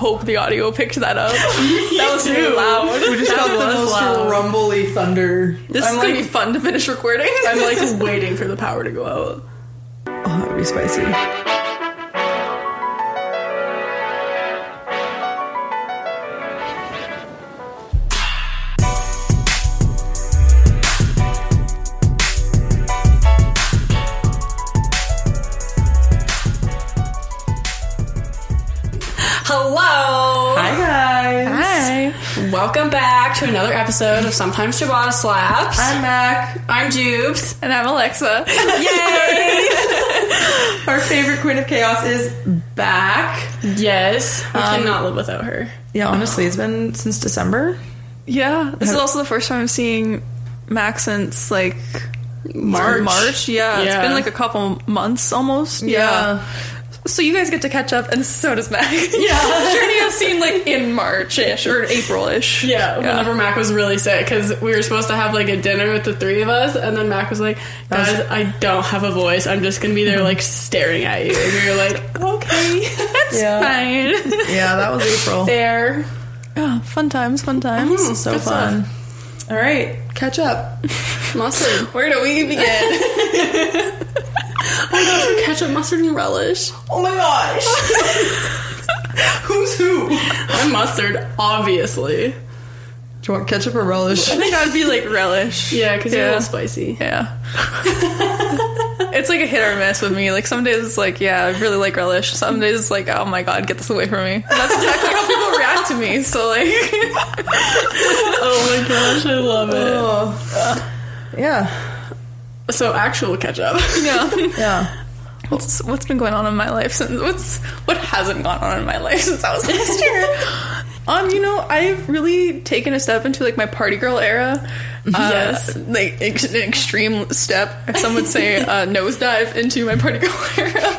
hope the audio picked that up. that was really loud. We just That got the most loud. rumbly thunder. This I'm is gonna like- be fun to finish recording. I'm like waiting for the power to go out. Oh, that would be spicy. Episode of Sometimes Ciabatta Slaps. I'm Mak. I'm Jubes. And I'm Alexa. Yay! Our favorite queen of chaos is back. Yes, we um, cannot live without her. Yeah, honestly, it's been since December. yeah. This is also the first time I'm seeing Max since like March. March. Yeah, it's been like a couple months almost. Yeah. So you guys get to catch up, and so does Mak. Yeah. Journey I've seen like in March-ish or April-ish. Yeah, whenever Mak was really sick, because we were supposed to have like a dinner with the three of us, and then Mak was like, "Guys, I don't have a voice. I'm just gonna be there like staring at you." And we were like, "Okay, that's Yeah. fine." Yeah, that was April. There. Yeah, oh, fun times, fun times. Mm-hmm. so Good fun. All right, catch up. Mustard. Where do we begin? Oh ketchup, mustard, and relish. Oh my gosh. Who's who? I'm mustard, obviously. Do you want ketchup or relish? I think I'd be like relish. Yeah, because you're a little spicy. Yeah. it's like a hit or miss with me. Like some days it's like, yeah, I really like relish. Some days it's like, oh my god, get this away from me. And that's exactly how people react to me. So like, Oh my gosh, I love it. Oh. Yeah, So actual ketchup. yeah. yeah. What's what's been going on in my life since what's what hasn't gone on in my life since I was last year? um, you know, I've really taken a step into like my party girl era. Yes. uh, like ex- an extreme step. Some would say uh, nosedive into my party girl era.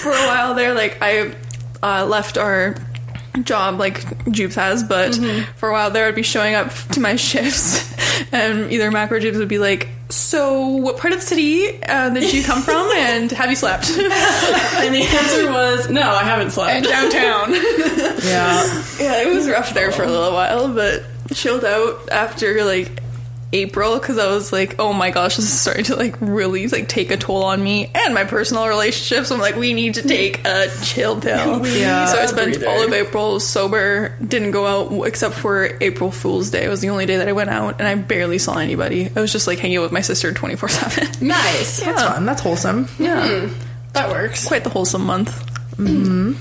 For a while there, like I uh, left our job like Jubes has, but for a while there I'd be showing up to my shifts and either Mak or Jubes would be like, So what part of the city uh, did you come from and have you slept? and the answer was no, I haven't slept. In downtown. Yeah. yeah, it was rough there for a little while, but chilled out after like April because I was like, oh my gosh, this is starting to like really like take a toll on me and my personal relationships. I'm like, we need to take a chill pill. Yeah. So I spent all of April sober, didn't go out except for April Fool's Day. It was the only day that I went out, and I barely saw anybody. I was just like hanging out with my sister 24 seven. Nice. That's fun. That's wholesome. Yeah, hmm. That works. quite the wholesome month. Hmm.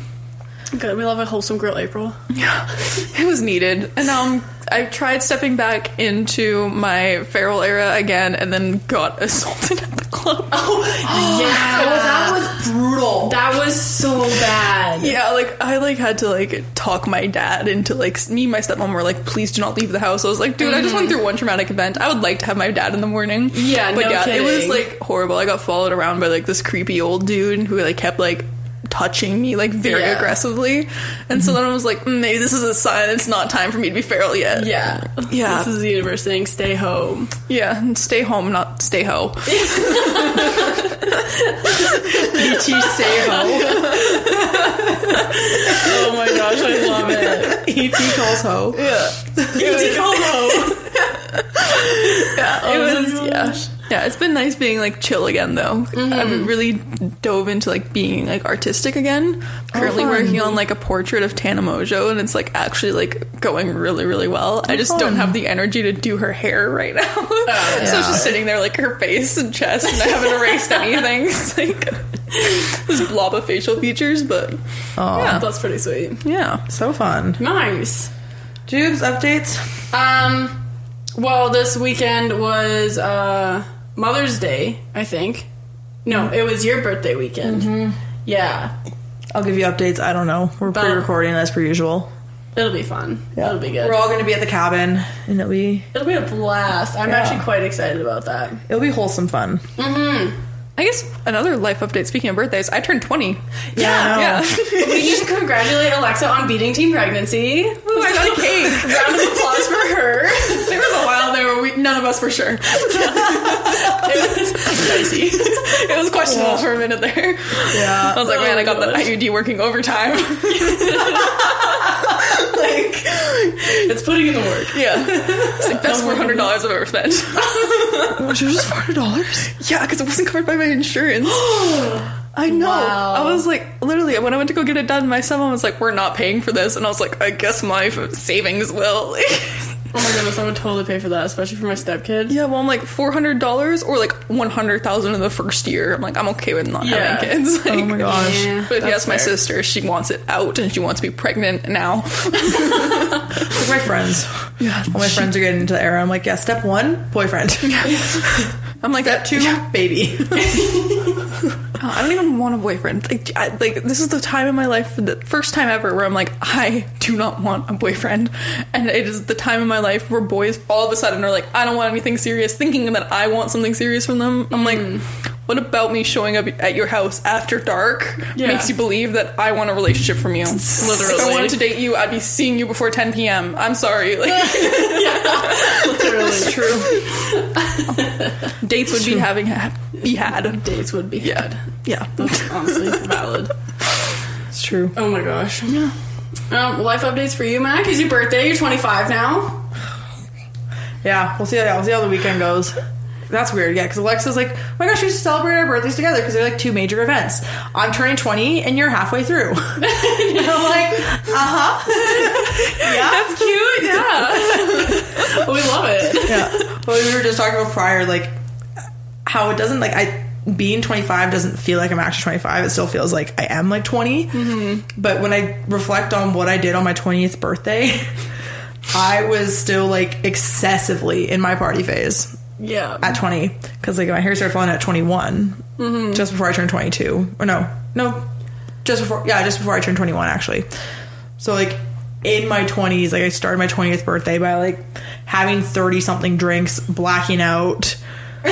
Good. We love a wholesome girl April. Yeah, it was needed. And um, I'm, tried stepping back into my feral era again and then got assaulted at the club. Oh, yeah. that was brutal. That was so bad. Yeah, like I like had to like talk my dad into like me and my stepmom were like, please do not leave the house. I was like, dude, I just went through one traumatic event. I would like to have my dad in the morning. Yeah, but no yeah, it was like horrible. I got followed around by like this creepy old dude who like kept like touching me like very Yeah. aggressively, and so then I was like, mm, maybe this is a sign it's not time for me to be feral yet. Yeah. Yeah. This is the universe saying stay home. Yeah, and stay home, not stay ho. Peachy say ho. Oh my gosh, I love it. E.T. calls ho. Yeah, Et calls ho. it was. Yeah, yeah. It's been nice being like chill again, though. I've really dove into like being like artistic again. Currently fun. working on like a portrait of Tana Mongeau, and it's like actually like going really, really well. I just don't have the energy to do her hair right now, so it's Yeah. just sitting there like her face and chest, and I haven't erased anything. It's like this blob of facial features, but Oh, Yeah. That's pretty sweet. yeah. so fun. Nice. Jubes updates. Um, well, this weekend was uh, Mother's Day, I think. No, mm-hmm. it was your birthday weekend. Mm-hmm. Yeah, I'll give you updates. I don't know. We're But- pre-recording as per usual. it'll be fun. Yeah. It'll be good. We're all going to be at the cabin, and it'll be It'll be a blast. I'm Yeah. actually quite excited about that. it'll be wholesome fun. Mm-hmm. I guess another life update. Speaking of birthdays, I turned twenty. Yeah, Yeah, we need to congratulate Alexa on beating teen pregnancy. Ooh, I got a cake. Round of applause for her. There was a while there where we, none of us were sure. It was dicey. It was questionable for a minute there. Yeah. I was like, Oh man, I got the oh, gosh. IUD working overtime. like, It's putting in the work. yeah, it's like best four hundred dollars I've ever spent. Was yours just four hundred dollars? Yeah, because it wasn't covered by my insurance. I know. Wow. I was like, literally, when I went to go get it done, my someone was like, "We're not paying for this," and I was like, "I guess my savings will." Oh my goodness, I would totally pay for that, especially for my stepkid. yeah, well, I'm like four hundred dollars or like one hundred thousand in the first year. I'm like, I'm okay with not Yeah. having kids. Oh my gosh. Yeah, But if you ask my sister, she wants it out and she wants to be pregnant now. Like my friends. Yeah, All my friends are getting into the era. I'm like, yeah, step one, boyfriend. I'm like Step two, baby. Oh, I don't even want a boyfriend. Like, I, like this is the time in my life, the first time ever, where I'm like, I do not want a boyfriend, and it is the time in my life where boys all of a sudden are like, I don't want anything serious, thinking that I want something serious from them. I'm like, mm. What about me showing up at your house after dark Yeah. makes you believe that I want a relationship from you? Literally. if I wanted to date you, I'd be seeing you before 10 p.m. I'm sorry, like Literally true. dates would be having ha- be had. Dates would be had. Yeah, that's Honestly, valid. It's true. Oh my gosh. Yeah. Um, life updates for you, Mak. Is your birthday? You're 25 now. Yeah, we'll see. How, we'll see how the weekend goes. That's weird, yeah. Because Alexa's like, oh my gosh, we should celebrate our birthdays together because they're like two major events. I'm turning 20 and you're halfway through. and I'm like, uh huh. yeah, That's cute. Yeah. we love it. yeah. But we were just talking about prior, like how it doesn't like I being 25 doesn't feel like I'm actually 25. It still feels like I am like 20. But when I reflect on what I did on my 20th birthday, I was still like excessively in my party phase Yeah. at 20 because like my hair started falling at 21 just before i turned 22 or no. No. Just before yeah just before i turned 21 actually. So like in my 20s like i started my 20th birthday by like having 30 something drinks blacking out.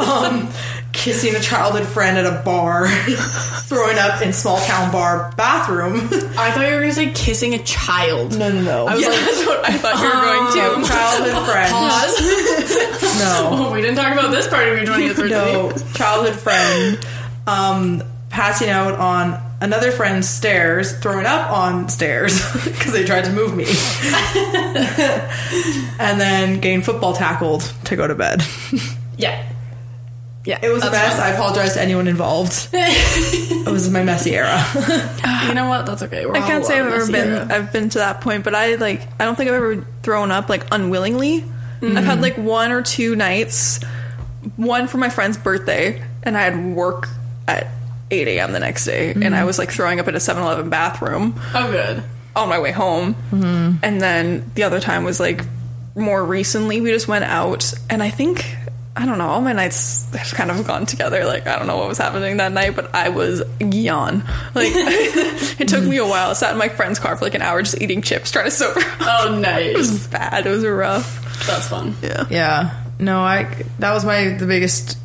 Um kissing a childhood friend at a bar throwing up in small town bar bathroom I thought you were going to say kissing a child. no no no I was yeah, like, that's what I thought you were going to. childhood friend pause. no oh, we didn't talk about this part of your 20th birthday. no childhood friend um passing out on another friend's stairs throwing up on stairs because they tried to move me and then getting football tackled to go to bed Yeah. Yeah. it was a that's mess i apologize to anyone involved it was my messy era. You know what? That's okay. We're I can't say I've ever been. era. I've been to that point, but I like. I don't think I've ever thrown up like unwillingly. I've had like one or two nights. One for my friend's birthday, and I had work at 8 a.m. the next day, and I was like throwing up in a 7-Eleven bathroom Oh, good. on my way home. Mm-hmm. And then the other time was like more recently. We just went out, and I think I don't know. All my nights have kind of gone together. Like I don't know what was happening that night, but I was yawn. Like it took me a while. I sat in my friend's car for like an hour just eating chips, trying to sober. up. Oh, It nice. was bad. It was rough. That's fun. Yeah. yeah no i that was my the biggest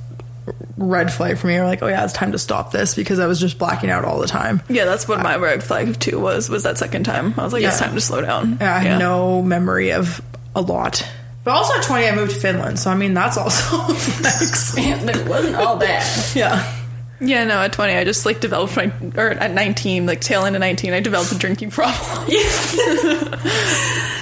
red flag for me or like oh yeah it's time to stop this because i was just blacking out all the time Yeah, that's what my red flag too was. Was that second time? I was like, it's time to slow down. Yeah, I Yeah. have no memory of a lot. But also at 20, I moved to Finland, so I mean, that's also nice. it wasn't all bad. Yeah. Yeah, no, at 20, I just like developed my, or at 19, like tail end of 19, I developed a drinking problem.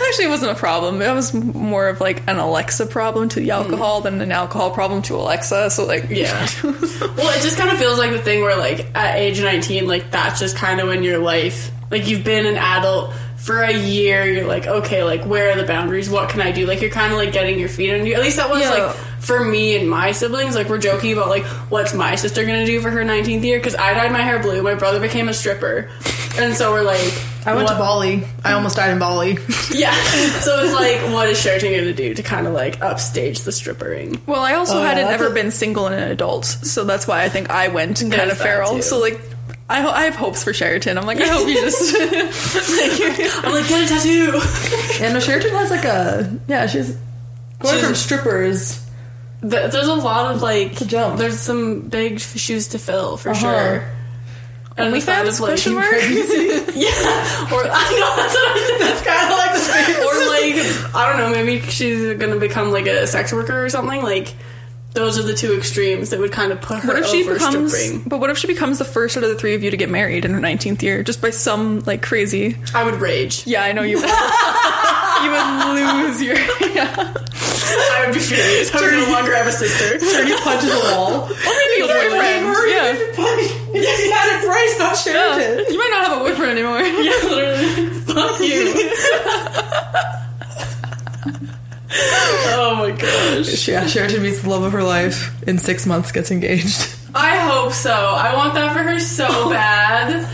Actually, it wasn't a problem. It was more of like an Alexa problem to the alcohol than an alcohol problem to Alexa. So, like, Yeah. well, it just kind of feels like the thing where, like, at age 19, like, that's just kind of when your life, like, you've been an adult for a year. You're like, okay, like, where are the boundaries? What can I do? Like, you're kind of like getting your feet under you. At least that was, Yeah. like, for me and my siblings. Like, we're joking about, like, what's my sister gonna do for her 19th year? Because I dyed my hair blue. My brother became a stripper. And so we're like, I went to Bali. I almost died in Bali. Yeah. So it's like, what is Sheridan gonna do to kind of like upstage the strippering? well, I also Oh, hadn't that's ever a- been single and an adult. So that's why I think I went kind of feral. too. So, like, I, ho- I have hopes for Sheridan. I'm like, I hope you just. I'm like, get a tattoo. yeah, no, Sheridan has like a. Yeah, she's. Going She's- from strippers. th- there's a lot of like a jump. there's some big shoes to fill for Uh-huh. sure. And the side OnlyFans of, like- question mark? Yeah, or I know that's what I said. That's kind of like the space. Or like I don't know, maybe she's gonna become like a sex worker or something. Like those are the two extremes that would kind of put her What if she becomes? stripping. But what if she becomes the first out of the three of you to get married in her 19th year, just by some like crazy? I would rage. Yeah, I know you. would. you would lose your. Yeah. I would be furious. I would no longer have a sister. Dirty punches a wall. Or maybe a boyfriend. Yeah. you had it Bryce, not yeah. Sheridan. You might not have a boyfriend anymore. Yeah, literally. Fuck you. Oh my gosh. Yeah, Sheridan meets the love of her life. In six months, gets engaged. I hope so. I want that for her so bad.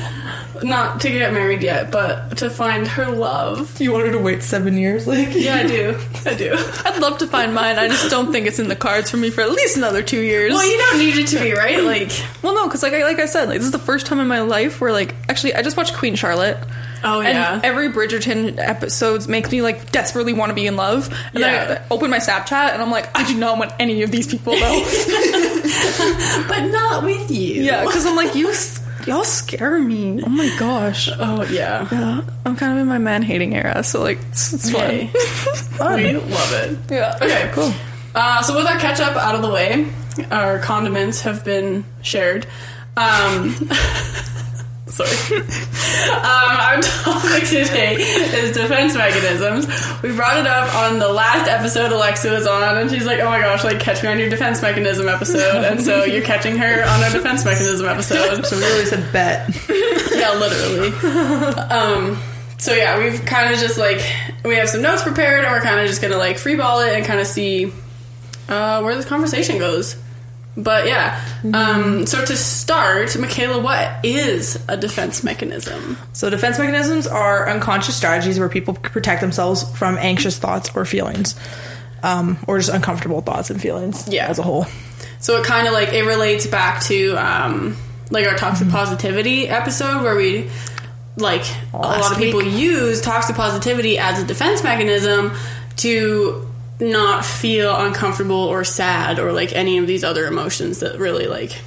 Not to get married yet, but to find her love. You want her to wait seven years? Like, Yeah, I do. I do. I'd love to find mine. I just don't think it's in the cards for me for at least another two years. Well, you don't need it to be, right? Like, Well, no, because like I, like I said, like this is the first time in my life where like actually I just watched Queen Charlotte. Oh And yeah. every Bridgerton episodes makes me like desperately want to be in love. And Yeah. then I open my Snapchat and I'm like, I do not want any of these people though. but not with you. yeah, because I'm like, you, y'all scare me. Oh my gosh. Oh yeah. Yeah, I'm kind of in my man hating era, so like it's, it's fun. Yay. we love it. Yeah. Okay, cool. Uh, so with our ketchup out of the way, our condiments have been shared. Um, sorry. um, our topic today is defense mechanisms. We brought it up on the last episode Alexa was on, and she's like, "Oh my gosh, like catch me on your defense mechanism episode." And so you're catching her on our defense mechanism episode. so we really said bet. Yeah, literally. um, so yeah, we've kind of just like we have some notes prepared, and we're kind of just gonna like freeball it and kind of see uh, where this conversation goes. But yeah, um, so to start, Michaela, what is a defense mechanism? So defense mechanisms are unconscious strategies where people protect themselves from anxious thoughts or feelings, um, or just uncomfortable thoughts and feelings. Yeah. as a whole. So it kind of like it relates back to um, like our toxic positivity episode where we like a lot Last of people use toxic positivity as a defense mechanism to not feel uncomfortable or sad or like any of these other emotions that really like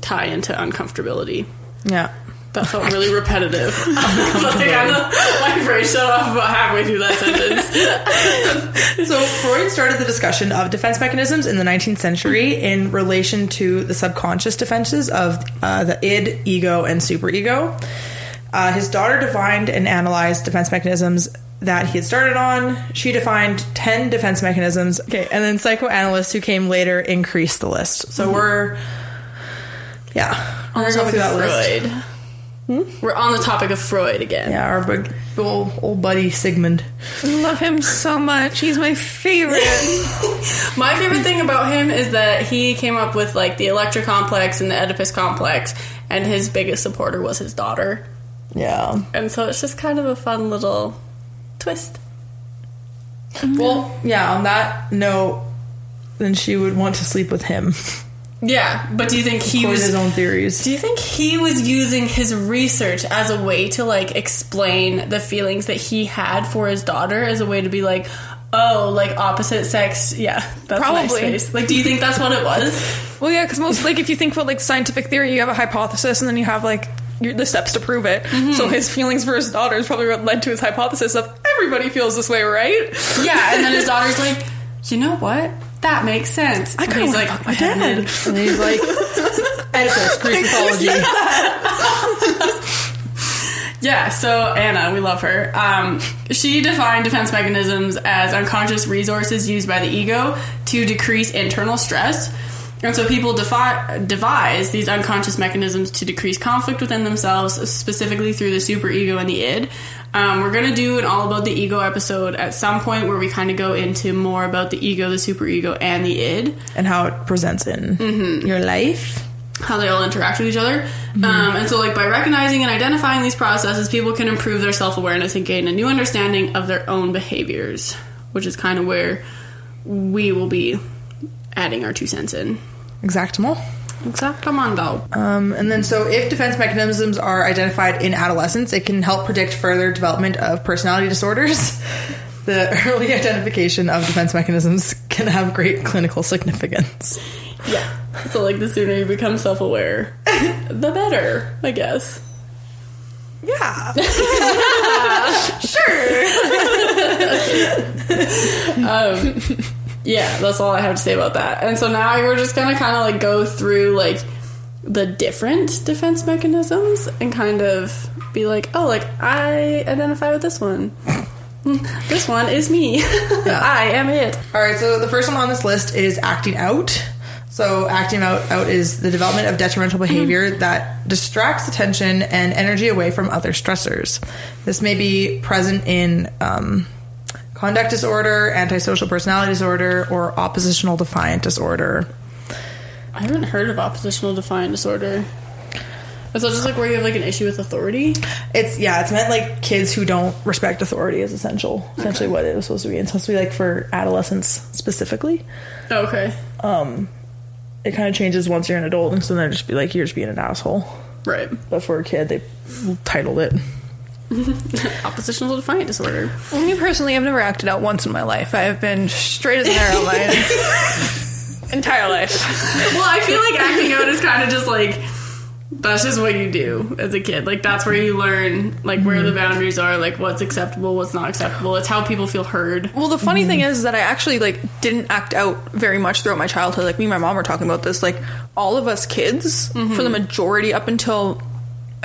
tie into uncomfortability. Yeah. That felt really repetitive. like I'm my brain shut off about halfway through that sentence. So Freud started the discussion of defense mechanisms in the 19th century in relation to the subconscious defenses of uh, the id, ego, and superego. Uh, his daughter defined and analyzed defense mechanisms that he had started on. She defined 10 defense mechanisms. Okay, and then psychoanalysts who came later increased the list. So mm-hmm. we're, yeah, on we're the gonna topic of that list. Freud. Hmm? We're on the topic of Freud again. Yeah, our big old, old buddy Sigmund. I love him so much. He's my favorite. My favorite thing about him is that he came up with like the Electra complex and the Oedipus complex, and his biggest supporter was his daughter. Yeah. And so it's just kind of a fun little twist. Mm-hmm. Well, yeah, on that note, then she would want to sleep with him. Yeah, but do you think he He was? his own theories. Do you think he was using his research as a way to like explain the feelings that he had for his daughter as a way to be like, oh, like opposite sex? Yeah, that's a nice Probably. face. Like, do you think that's what it was? well, yeah, because most like if you think about like scientific theory, you have a hypothesis and then you have like your, the steps to prove it. So his feelings for his daughter is probably what led to his hypothesis of everybody feels this way, right? Yeah, and then his daughter's like, you know what? That makes sense. I he's wanna like, fuck my dad. And he's like, Oedipus, Greek mythology. Yeah, so Anna, we love her. Um, she defined defense mechanisms as unconscious resources used by the ego to decrease internal stress. And so people defi- devise these unconscious mechanisms to decrease conflict within themselves, specifically through the superego and the id. Um, we're going to do an all about the ego episode at some point where we kind of go into more about the ego, the superego, and the id And how it presents in your life. how they all interact with each other. Um, and so, like, by recognizing and identifying these processes, people can improve their self awareness and gain a new understanding of their own behaviors, which is kind of where we will be adding our two cents in. Exactamo. Exactamundo. Um, and then, so if defense mechanisms are identified in adolescence, it can help predict further development of personality disorders. the early identification of defense mechanisms can have great clinical significance. Yeah. So like the sooner you become self aware, the better, I guess. Yeah. Yeah, that's all I have to say about that. And so now we're just gonna kind of like go through like the different defense mechanisms and kind of be like, oh, like I identify with this one. this one is me. I am it. All right, so the first one on this list is acting out. So acting out, out is the development of detrimental behavior that distracts attention and energy away from other stressors. This may be present in um, conduct disorder, antisocial personality disorder, or oppositional defiant disorder. I haven't heard of oppositional defiant disorder. Is that just like where you have like an issue with authority? It's yeah, it's meant like kids who don't respect authority is essential. Essentially, what it was supposed to be. It's supposed to be like for adolescents specifically. Oh, okay. Um, it kind of changes once you're an adult, and so then just be like you're just being an asshole. Right. But for a kid, they titled it. Oppositional defiant disorder. Well, me personally, I've never acted out once in my life. I have been straight as an arrow my entire life. Well, I feel like acting out is kind of just like that's just what you do as a kid. Like that's where you learn like where the mhm. boundaries are, like what's acceptable, what's not acceptable. It's how people feel heard. Well, the funny mhm. thing is that I actually like didn't act out very much throughout my childhood. Like me and my mom were talking about this. Like all of us kids, for the mm-hmm. majority, up until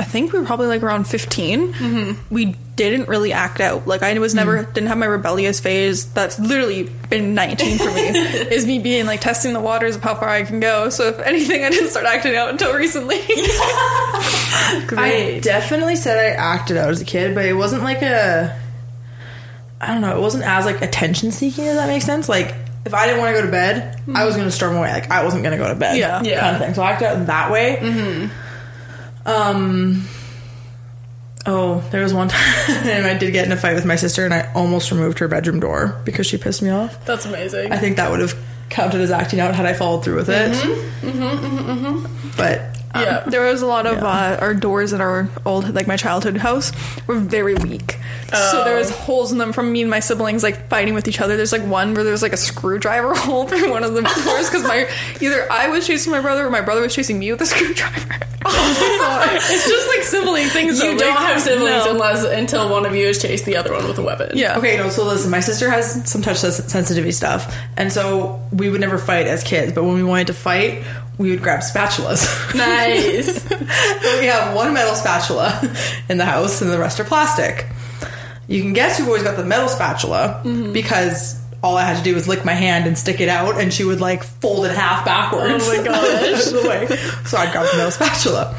I think we were probably like around 15 mm-hmm. we didn't really act out. Like I was never mm. didn't have my rebellious phase. That's literally been nineteen for me. is me being like testing the waters of how far I can go. So if anything, I didn't start acting out until recently. I definitely said I acted out as a kid, but it wasn't like a. I don't know. It wasn't as like attention seeking. Does that make sense? Like if I didn't want to go to bed, I was mm. going to storm away. Like I wasn't going to go to bed. Yeah. Yeah. Kind of thing. So I acted out in that way. Mm-hmm. Um. Oh, there was one time I did get in a fight with my sister, and I almost removed her bedroom door because she pissed me off. That's amazing. I think that would have counted as acting out had I followed through with it. Mm-hmm. Mm-hmm. Mm-hmm. But um, yeah. There was a lot of uh, our doors in our old, like my childhood house, were very weak. So there was holes in them from me and my siblings like fighting with each other. There's like one where there's like a screwdriver hole through one of the doors because my either I was chasing my brother or my brother was chasing me with a screwdriver. it's just like sibling things. you though, don't like, have siblings no. unless until one of you has chased the other one with a weapon. Yeah. Okay, no, so listen, my sister has some touch sensitivity stuff, and so we would never fight as kids, but when we wanted to fight, we would grab spatulas. Nice. we have one metal spatula in the house, and the rest are plastic. You can guess who always got the metal spatula mm-hmm. because all I had to do was lick my hand and stick it out, and she would like fold it half backwards. Oh my gosh. out of the way. So I grabbed the metal spatula.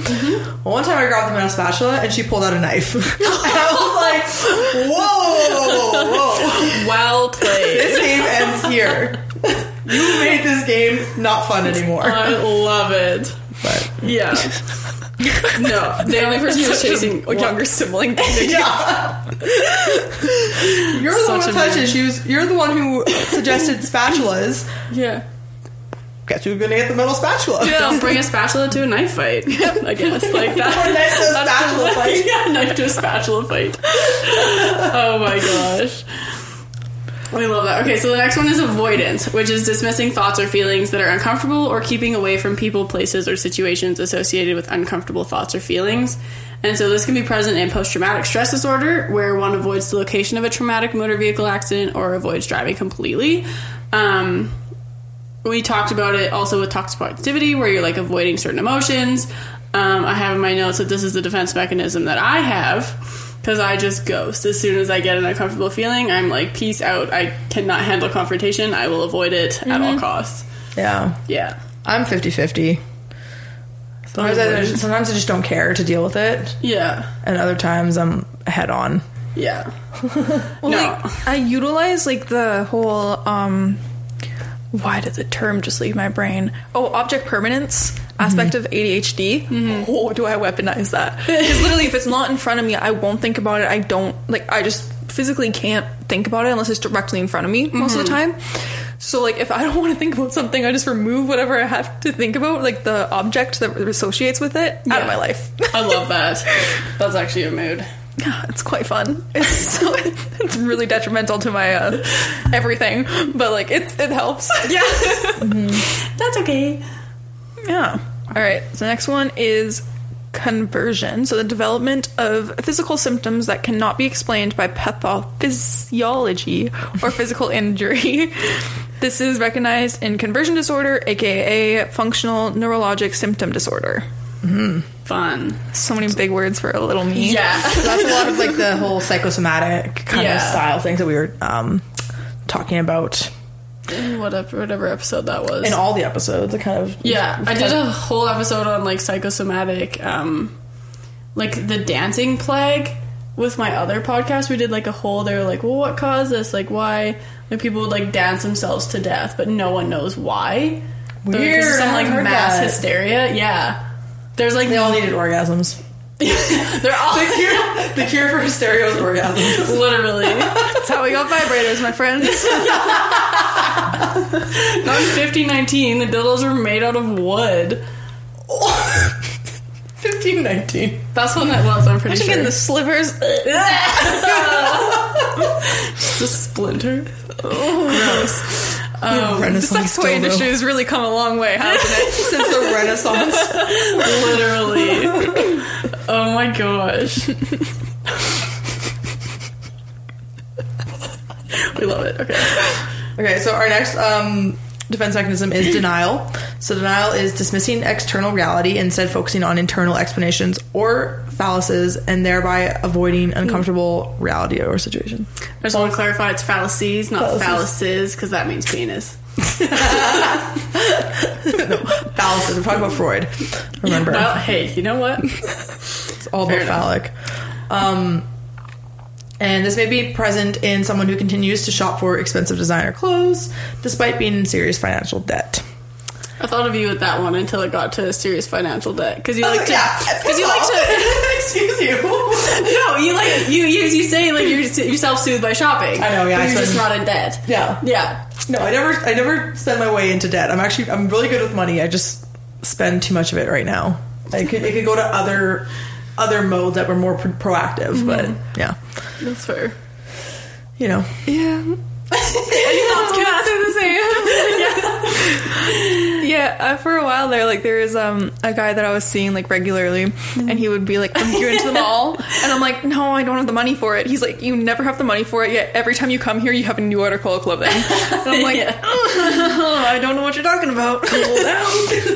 Well, one time I grabbed the metal spatula, and she pulled out a knife, and I was like, "Whoa, whoa, whoa!" well played. this game ends here. You made this game not fun anymore. I love it. But Yeah. No, the only person who was chasing a younger sibling. thing to do. yeah, you're the one Such with touch man. issues. You're the one who suggested spatulas. Yeah. Guess who's gonna get the metal spatula? Yeah, Don't bring a spatula to a knife fight. I guess like that. Or knife to a spatula fight. Yeah, knife to a spatula fight. oh my gosh. We love that. Okay, so the next one is avoidance, which is dismissing thoughts or feelings that are uncomfortable or keeping away from people, places, or situations associated with uncomfortable thoughts or feelings. And so this can be present in post traumatic stress disorder, where one avoids the location of a traumatic motor vehicle accident or avoids driving completely. Um, we talked about it also with toxic positivity, where you're like avoiding certain emotions. Um, I have in my notes that this is the defense mechanism that I have because I just ghost as soon as I get an uncomfortable feeling. I'm like, peace out. I cannot handle confrontation. I will avoid it at all costs. Yeah, Yeah. I'm 50 50. Sometimes I, sometimes I just don't care to deal with it, Yeah. and other times I'm head on. Yeah. Well, No. like, I utilize like the whole um why did the term just leave my brain? Oh, object permanence aspect of ADHD. Oh, do I weaponize that? Because literally, if it's not in front of me, I won't think about it. I don't like. I just physically can't think about it unless it's directly in front of me most of the time. So like, if I don't want to think about something, I just remove whatever I have to think about, like the object that associates with it, out of my life. I love that. That's actually a mood. yeah, it's quite fun. It's so it's really detrimental to my uh, everything, but like it it helps. Yeah. That's okay. Yeah. All right. So the next one is conversion. So the development of physical symptoms that cannot be explained by pathophysiology or physical injury. This is recognized in conversion disorder, aka functional neurologic symptom disorder. Fun. So many big words for a little me. Yeah. So that's a lot of like the whole psychosomatic kind Yeah. of style things that we were um, talking about whatever, whatever episode that was. in all the episodes. The kind of Yeah, I did a whole episode on like psychosomatic, um, like the dancing plague with my other podcast. We did like a whole. They were like, "Well, what caused this? Like, why?" Like people would like dance themselves to death, but no one knows why. Weird, some like mass that. hysteria. Yeah, there's like They all needed orgasms. they're all The cure, the cure for hysteria was orgasms. literally. That's how we got vibrators, my friends. Not in 1519. The dildos were made out of wood. 1519. That's when that was. I'm pretty Imagine sure. getting the slivers. the splinter. Gross. Um, The sex toy industry has really come a long way, hasn't it? Since the Renaissance. Literally. Oh my gosh. we love it. Okay. Okay, so our next um, defense mechanism is denial. So denial is dismissing external reality, instead focusing on internal explanations or fallacies, and thereby avoiding uncomfortable reality or situation. I just want to clarify it's fallacies, not Fallacies. because that means penis. Fallacies. We're talking about Freud. Remember, Well, hey, you know what? it's all fair about enough. phallic. Um, and this may be present in someone who continues to shop for expensive designer clothes despite being in serious financial debt. I thought of you with that one until it got to serious financial debt. Because oh, you like to. yeah, Because you like to. Excuse you. No, you like you you, you say like you're you self soothe by shopping. I know, yeah, I you're just not in debt. Yeah. Yeah. No, I never, I never spend my way into debt. I'm actually, I'm really good with money. I just spend too much of it right now. I could, it could go to other, other modes that were more pro- proactive. But mm-hmm. yeah, That's fair. you know, Yeah. Any thoughts? Can I say the same? yeah. uh, for a while there, like there was um a guy that I was seeing like regularly, and he would be like, "I'm here into the mall," and I'm like, "No, I don't have the money for it." He's like, "You never have the money for it yet. Every time you come here, you have a new article of clothing." And I'm like, Yeah. I don't know what you're talking about.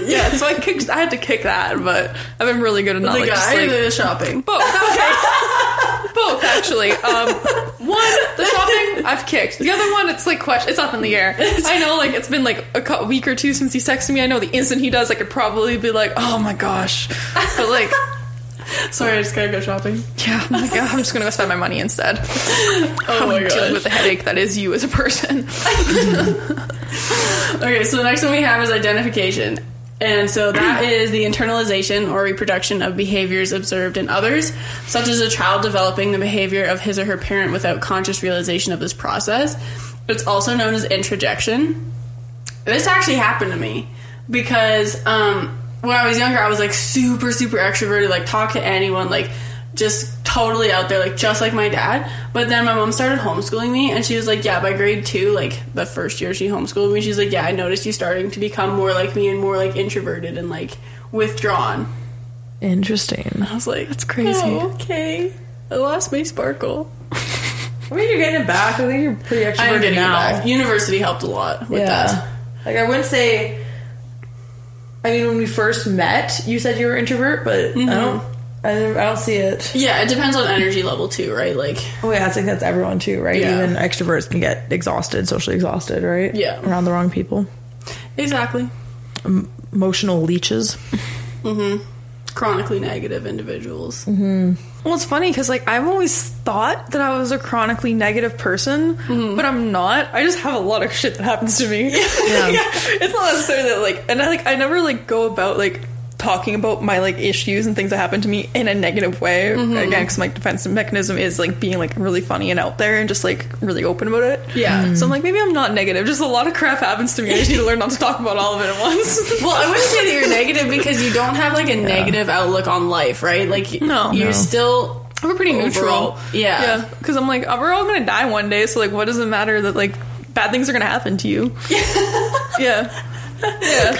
yeah. So I kicked. I had to kick that, but I've been really good at not The like, just, guy like or shopping? both. Okay. Both actually. Um, one, the shopping I've kicked. The other one, it's like question. It's up in the air. I know, like it's been like a week or two since he texted me. I know the instant he does, I could probably be like, oh my gosh. But like, Sorry, I just gotta go shopping. yeah, I'm, like, I'm just gonna go spend my money instead. Oh my I'm dealing gosh. with the headache that is you as a person. Okay, so the next one we have is identification. And so that is the internalization or reproduction of behaviors observed in others, such as a child developing the behavior of his or her parent without conscious realization of this process. It's also known as introjection. This actually happened to me because um, when I was younger, I was like super, super extroverted, like talk to anyone, like just totally out there, like just like my dad. But then my mom started homeschooling me, and she was like, "Yeah, by grade two, like the first year she homeschooled me, she's like, yeah, I noticed you starting to become more like me and more like introverted and like withdrawn." interesting. I was like, That's crazy. "Oh, okay, I lost my sparkle. I mean, you're getting it back. I think you're pretty extroverted I'm getting now. it back. University helped a lot with yeah, that. like I wouldn't say. I mean, when we first met, you said you were introvert, but I mm-hmm. don't. I don't, I don't see it. Yeah, it depends on energy level too, right? Like, Oh yeah, I think that's everyone too, right? Yeah. Even extroverts can get exhausted, socially exhausted, right? Yeah. around the wrong people. exactly. Emotional leeches. Mm-hmm. Chronically negative individuals. Hmm. Well, it's funny because like I've always thought that I was a chronically negative person, but I'm not. I just have a lot of shit that happens to me. Yeah. it's not necessarily that like, and I like I never like go about like talking about my like issues and things that happen to me in a negative way. Mm-hmm. Again, because my defensive mechanism is like being like really funny and out there and just like really open about it. Yeah. So I'm like maybe I'm not negative. Just a lot of crap happens to me. I just need to learn not to talk about all of it at once. Well, I wouldn't say that you're negative because you don't have like a negative outlook on life, right? Like No. you're No. still we're pretty neutral. Yeah. yeah. Because I'm like, oh, we're all gonna die one day, so like, what does it matter that like bad things are gonna happen to you? yeah. Yeah,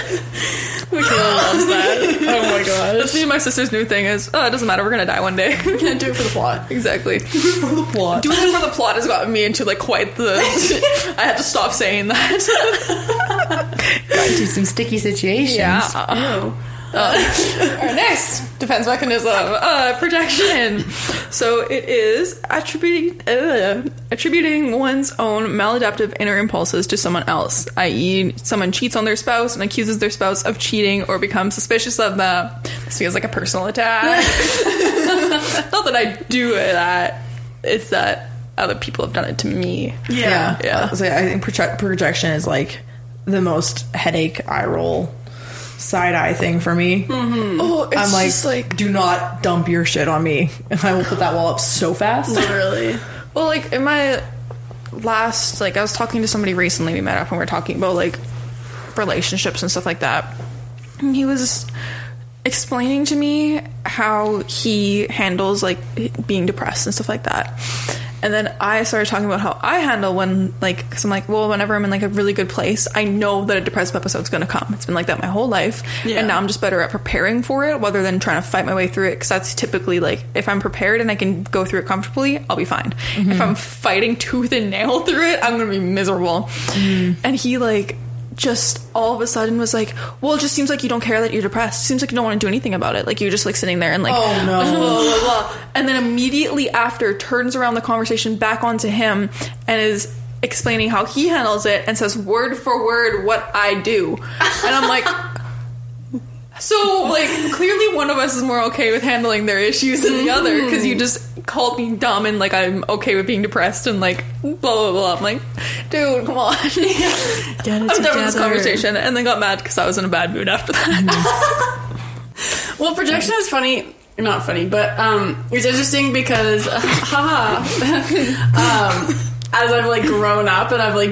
Michaela loves that. Oh my that's gosh. me and my sister's new thing is, oh, it doesn't matter, we're gonna die one day. We can't do it for the plot. exactly. Do it for the plot. Doing it for the plot has gotten me into like quite the. I had to stop saying that. Got into some sticky situations. Uh-uh. yeah. Ew. Our next defense mechanism, uh, projection. So it is attributing uh, attributing one's own maladaptive inner impulses to someone else, i.e., someone cheats on their spouse and accuses their spouse of cheating or becomes suspicious of them. This feels like a personal attack. Not that I do it. That it's that other people have done it to me. Yeah. Yeah. So I think proje- projection is like the most headache eye roll side eye thing for me. Mm-hmm. Oh, it's I'm like, just like do not dump your shit on me. And I will put that wall up so fast. Literally. Well, like in my last, like I was talking to somebody recently. We met up and we were talking about like relationships and stuff like that. And he was explaining to me how he handles like being depressed and stuff like that. And then I started talking about how I handle when, like, because I'm like, well, whenever I'm in like a really good place, I know that a depressive episode's gonna come. It's been like that my whole life, Yeah. and now I'm just better at preparing for it rather than trying to fight my way through it. Because that's typically like, if I'm prepared and I can go through it comfortably, I'll be fine. If mm-hmm. I'm fighting tooth and nail through it, I'm gonna be miserable. Mm-hmm. And he like just all of a sudden was like, well, it just seems like you don't care that you're depressed. Seems like you don't want to do anything about it. Like you're just like sitting there and like, Oh, no. blah, blah, blah. And then immediately after turns around the conversation back onto him and is explaining how he handles it and says word for word what I do. And I'm like, so like clearly one of us is more okay with handling their issues than the other because you just called me dumb and like I'm okay with being depressed and like blah blah blah. I'm like, dude, come on. Get I'm done with this conversation and then got mad because I was in a bad mood after that. Well, projection is funny. Not funny, but um, it's interesting because, haha, um, as I've like grown up and I've like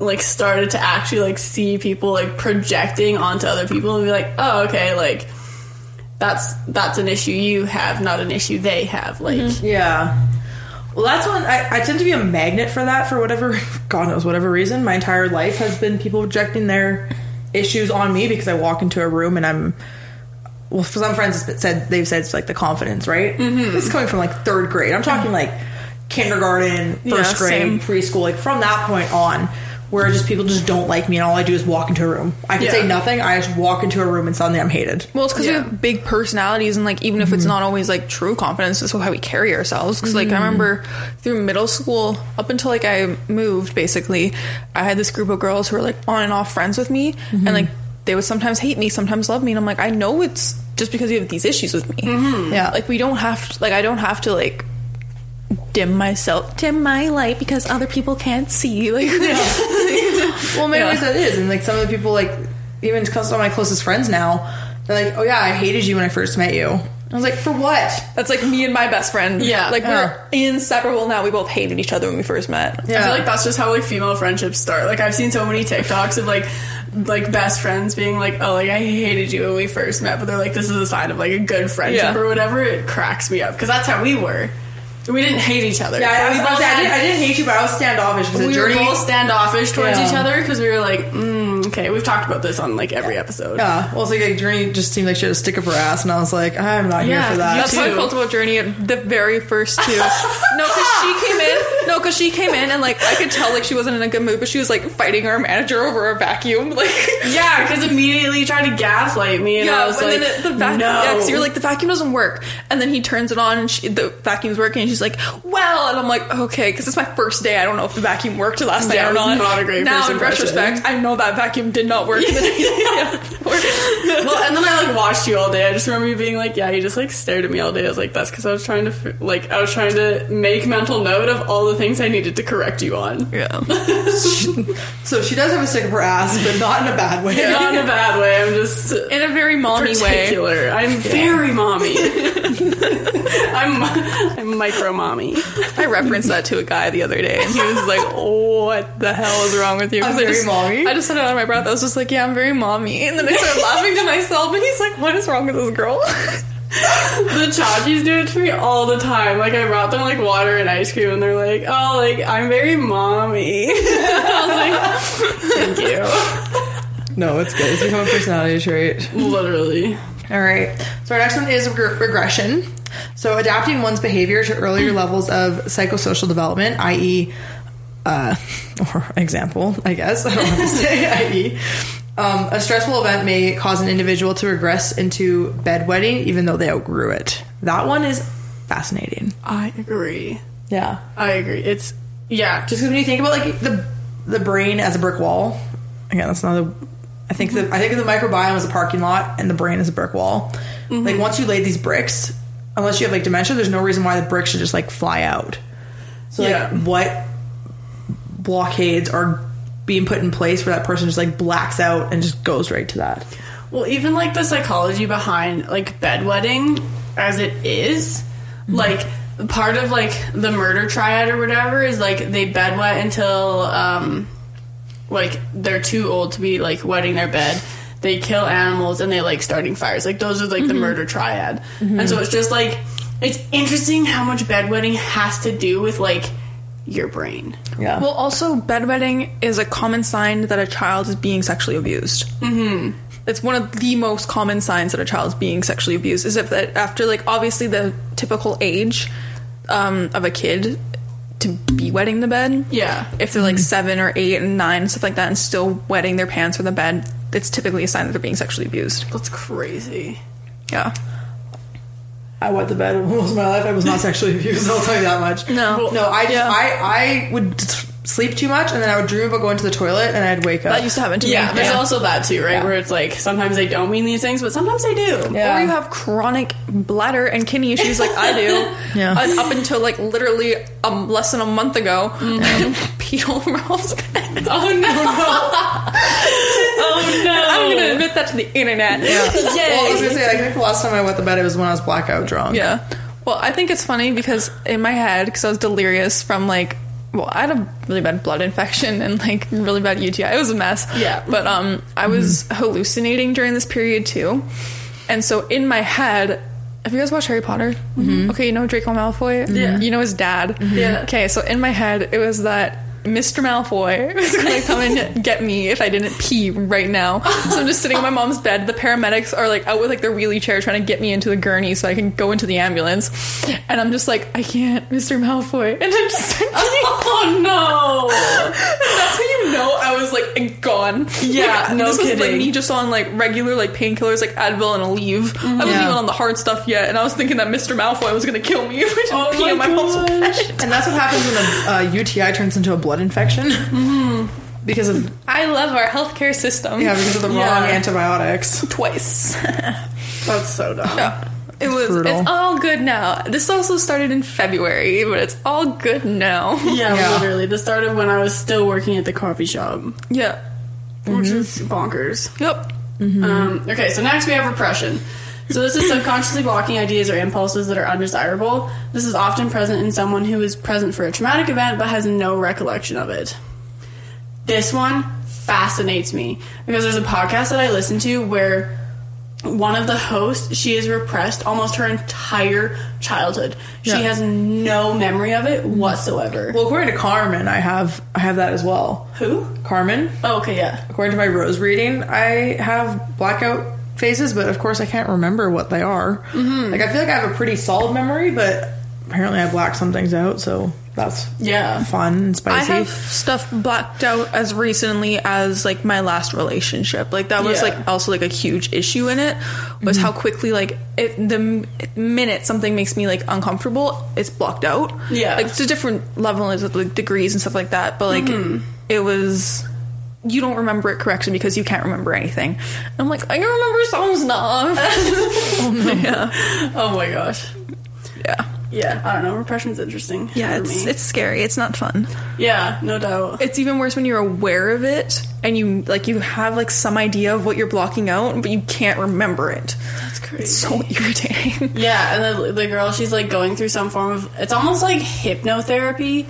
like started to actually like see people like projecting onto other people and be like, oh, okay, like that's that's an issue you have, not an issue they have. Like, Yeah. Well, that's one. I, I tend to be a magnet for that for whatever, God knows, whatever reason. My entire life has been people projecting their issues on me because I walk into a room and I'm. Well, for some friends, it's said they've said it's like the confidence, right? Mm-hmm. This is coming from like third grade. I'm talking like kindergarten, first Yeah, grade, same. preschool. Like from that point on, where just people just don't like me, and all I do is walk into a room. I can Yeah. say nothing. I just walk into a room and suddenly I'm hated. Well, it's because Yeah. we have big personalities, and like even if it's mm-hmm. not always like true confidence, it's how we carry ourselves. Because like I mm-hmm. remember through middle school up until like I moved, basically, I had this group of girls who were like on and off friends with me, and mm-hmm. like they would sometimes hate me, sometimes love me, and I'm like, I know it's just because you have these issues with me. Yeah. like we don't have to, like I don't have to like dim myself, dim my light because other people can't see. Like, Well, maybe Yeah. that is, and like some of the people, like even some of my closest friends now, they're like, "Oh yeah, I hated you when I first met you." I was like, "For what?" That's like me and my best friend. Yeah. Like Yeah. we're inseparable now. We both hated each other when we first met. I feel like that's just how like female friendships start. Like I've seen so many TikToks of like like best friends being like, "Oh, like I hated you when we first met," but they're like, "This is a sign of like a good friendship Yeah. or whatever." It cracks me up because that's how we were. We didn't hate each other. Yeah, I, was we about to both say, I, didn't, I didn't hate you, but I was standoffish because we journey. were both standoffish towards Yeah. each other because we were like, mm, okay, we've talked about this on like every episode. yeah, well, it's like, like Journey just seemed like she had a stick up her ass, and I was like, I'm not here for that. That's felt about Journey at the very first two. no, because she came in. No, because she came in and like I could tell like she wasn't in a good mood, but she was like fighting our manager over a vacuum. Like Yeah, because immediately you tried to gaslight me, and yeah, I was like, then the vacuum. no. Yeah, 'cause you're like the vacuum doesn't work, and then he turns it on and she, the vacuum's working, and she's like, "Well," and I'm like, "Okay," because it's my first day. I don't know if the vacuum worked last night Yeah, or it was not. not a great now first in impression. retrospect, I know that vacuum did not work. the day before. well, and then I like watched you all day. I just remember you being like, "Yeah," you just like stared at me all day. I was like, "That's because I was trying to like I was trying to make mental note of all the things I needed to correct you on." yeah. so she does have a stick up her ass, but not in a bad way. Not in a bad way. I'm just In a very mommy way. I'm very mommy. I'm I'm micro mommy. I referenced that to a guy the other day, and he was like, "What the hell is wrong with you?" I'm I very just, mommy? I just said it out of my breath. I was just like, "Yeah, I'm very mommy," and then I started laughing to myself, and he's like, "What is wrong with this girl?" the Chachis do it to me all the time. Like I brought them like water and ice cream, and they're like, "Oh, like I'm very mommy." I was like, "Thank you." No, it's good. It's become a personality trait. Literally. All right. So our next one is reg- regression. So adapting one's behavior to earlier levels of psychosocial development, i.e., uh, or example, I guess I don't want to say, i.e., um, a stressful event may cause an individual to regress into bedwetting, even though they outgrew it. That one is fascinating. I agree. Yeah. I agree. It's yeah. Just because when you think about like the the brain as a brick wall, again, that's not a. I think the I think of the microbiome as a parking lot and the brain is a brick wall. Like once you lay these bricks, unless you have like dementia, there's no reason why the bricks should just like fly out. So like, Yeah. what blockades are being put in place where that person just like blacks out and just goes right to that? Well, even like the psychology behind like bedwetting as it is, mm-hmm. like part of like the murder triad or whatever is like they bedwet until um like they're too old to be like wetting their bed. They kill animals and they like starting fires. Like those are like the mm-hmm. murder triad. Mm-hmm. And so it's just like it's interesting how much bedwetting has to do with like your brain. Yeah. Well, also, bedwetting is a common sign that a child is being sexually abused. Mm-hmm. It's one of the most common signs that a child is being sexually abused. Is if that after like obviously the typical age um, of a kid to be wetting the bed. Yeah. If they're like seven or eight and nine and stuff like that, and still wetting their pants or the bed, it's typically a sign that they're being sexually abused. That's crazy. Yeah. I wet the bed most of my life. I was not sexually abused. I'll tell you that much. No. no. I just Yeah. I I would s- sleep too much, and then I would dream about going to the toilet, and I'd wake up. That used to happen to me. Yeah, me. there's also that too, right? Yeah. Where it's like sometimes they don't mean these things, but sometimes they do. Yeah. Or you have chronic bladder and kidney issues like I do. Yeah. And up until like literally um, less than a month ago, and peed all over my mom's. Oh no! oh no! I'm gonna admit that to the internet. Yeah. Yay. Well, I was gonna say, I think the last time I went to bed, it was when I was blackout drunk. Yeah. Well, I think it's funny because in my head, because I was delirious from like, well, I had a really bad blood infection and like really bad UTI. It was a mess. Yeah. But um, I was hallucinating during this period too, and so in my head. Have you guys watched Harry Potter? Okay, you know Draco Malfoy? Yeah. You know his dad? Yeah. Okay, so in my head, it was that Mr. Malfoy was going to come and get me if I didn't pee right now. So I'm just sitting on my mom's bed. The paramedics are like out with like their wheelie chair trying to get me into the gurney so I can go into the ambulance. And I'm just like, I can't, Mr. Malfoy. And I'm just start peeing. Oh no! That's how you know I was like gone. Yeah, Like, no this was like kidding. me just on like regular like painkillers like Advil and Aleve. I wasn't Yeah. even on the hard stuff yet, and I was thinking that Mr. Malfoy was gonna kill me if I didn't Oh pee my on my mom's bed. And that's what happens when a uh, UTI turns into a blood infection. Mm-hmm. Because of I love our healthcare system. yeah, because of the wrong Yeah. antibiotics. twice. That's so dumb. Yeah. It was. brutal. It's all good now. This also started in February, but it's all good now. Yeah, Yeah. literally. This started when I was still working at the coffee shop, Yeah. which is bonkers. Yep. Um, okay, so next we have repression. So this is subconsciously blocking ideas or impulses that are undesirable. This is often present in someone who is present for a traumatic event but has no recollection of it. This one fascinates me because there's a podcast that I listen to where one of the hosts she is repressed almost her entire childhood. She Yeah. has no memory of it whatsoever. Well, according to Carmen, I have I have that as well. Who? Carmen, Oh, okay, yeah. according to my rose reading, I have blackout phases, but of course I can't remember what they are. Mm-hmm. Like I feel like I have a pretty solid memory, but apparently I blacked some things out, so that's Yeah. fun and spicy. I have stuff blacked out as recently as like my last relationship. Like that was Yeah. like also like a huge issue in it was how quickly like it, the minute something makes me like uncomfortable, it's blocked out. Yeah. like it's a different levels of like degrees and stuff like that. But like it was. You don't remember it correctly because you can't remember anything. I'm like, I can remember some stuff. Oh, yeah, Oh my gosh. yeah, Yeah, I don't know. Repression's interesting. yeah. It's me. it's scary. It's not fun. yeah, no doubt. it's even worse when you're aware of it and you like you have like some idea of what you're blocking out but you can't remember it That's crazy. it's so irritating yeah, and the, the girl, she's like going through some form of. It's almost like hypnotherapy.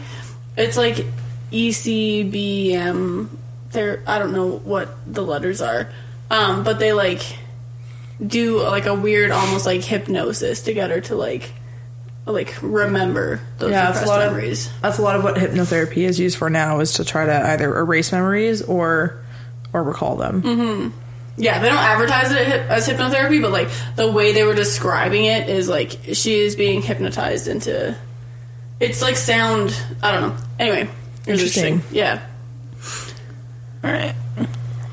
It's like ECBM. There, I don't know what the letters are, um, but they like do like a weird, almost like hypnosis to get her to like like remember those Yeah, that's a lot memories. of that's a lot of what hypnotherapy is used for now is to try to either erase memories or or recall them. Yeah, they don't advertise it as hypnotherapy, but like the way they were describing it is like she is being hypnotized into. It's like sound. I don't know. Anyway, was Interesting. Yeah. All right.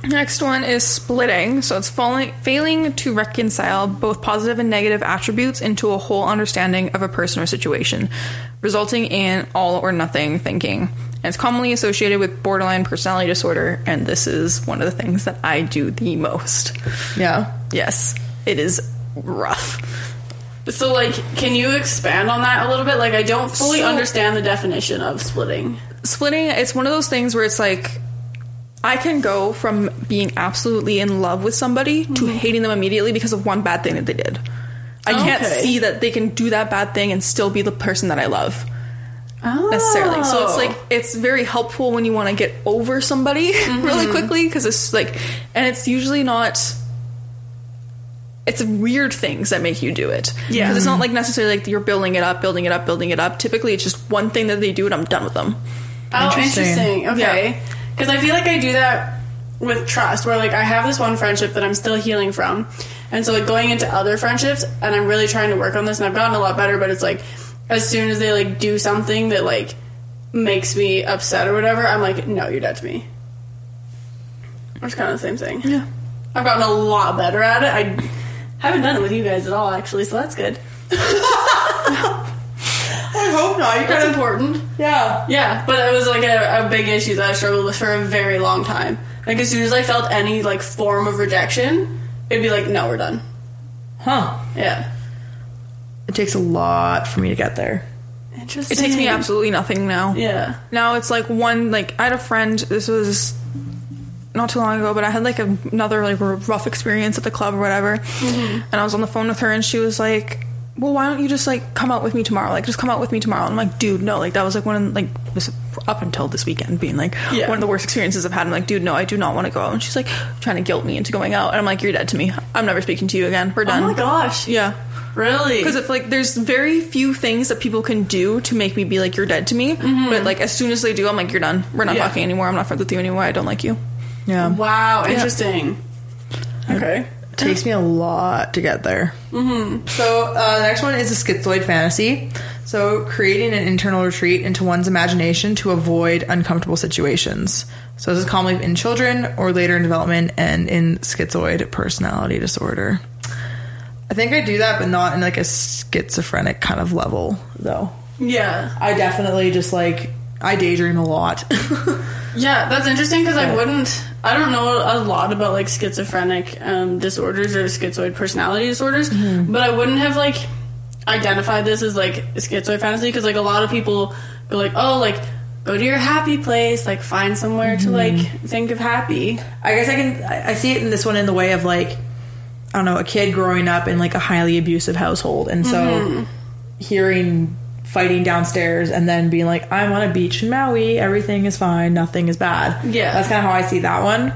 Next one is splitting. So it's falling, failing to reconcile both positive and negative attributes into a whole understanding of a person or situation, resulting in all or nothing thinking. And it's commonly associated with borderline personality disorder, and this is one of the things that I do the most. Yeah. Yes, it is rough. So like, can you expand on that a little bit? Like, I don't fully So- understand the definition of splitting. splitting it's one of those things where it's like i can go from being absolutely in love with somebody to mm-hmm. hating them immediately because of one bad thing that they did. I can't see that they can do that bad thing and still be the person that i love necessarily. So it's like oh. it's very helpful when you want to get over somebody mm-hmm. really quickly because it's like and it's usually not it's weird things that make you do it. Yeah. because it's not like necessarily like you're building it up building it up building it up. Typically it's just one thing that they do and i'm done with them. Oh, Interesting. interesting. Okay. Because I feel like I do that with trust, where like I have this one friendship that I'm still healing from, and so like going into other friendships, and I'm really trying to work on this, and I've gotten a lot better. But it's like as soon as they like do something that like makes me upset or whatever, I'm like, no, you're dead to me. It's kind of the same thing. yeah I've gotten a lot better at it. I haven't done it with you guys at all, actually, so that's good. I hope not. You That's important. yeah. Yeah, but it was like a, a big issue that I struggled with for a very long time. Like as soon as I felt any like form of rejection, it'd be like, no, we're done. Huh. Yeah. It takes a lot for me to get there. Interesting. it takes me absolutely nothing now Yeah. Now it's like one like I had a friend. This was not too long ago, but I had like a, another like rough experience at the club or whatever, mm-hmm. and I was on the phone with her, and she was like, "Well, why don't you just like come out with me tomorrow? Like, just come out with me tomorrow." And I'm like, "Dude, no!" Like that was like one of like this up until this weekend being like Yeah. one of the worst experiences I've had. I'm like, "Dude, no, I do not want to go out." And she's like trying to guilt me into going out, and I'm like, "You're dead to me. I'm never speaking to you again. We're oh done. Oh my gosh. Yeah. Really? Because if like there's very few things that people can do to make me be like you're dead to me, mm-hmm. but like as soon as they do, I'm like you're done. We're not Yeah. talking anymore. I'm not friends with you anymore. I don't like you. Yeah. wow, interesting. Okay. It takes me a lot to get there. Mm-hmm. So uh, the next one is a schizoid fantasy. So creating an internal retreat into one's imagination to avoid uncomfortable situations. So this is commonly in children or later in development and in schizoid personality disorder. I think I do that, but not in like a schizophrenic kind of level, though. Yeah. I definitely just like I daydream a lot. Yeah, that's interesting because I wouldn't. I don't know a lot about like schizophrenic um, disorders or schizoid personality disorders, but I wouldn't have like identified this as like schizoid fantasy because like a lot of people go like, oh, like go to your happy place, like find somewhere to like think of happy. I guess I can I I see it in this one in the way of like I don't know a kid growing up in like a highly abusive household and so Mm-hmm. hearing fighting downstairs and then being like I'm on a beach in Maui everything is fine nothing is bad Yeah. that's kind of how I see that one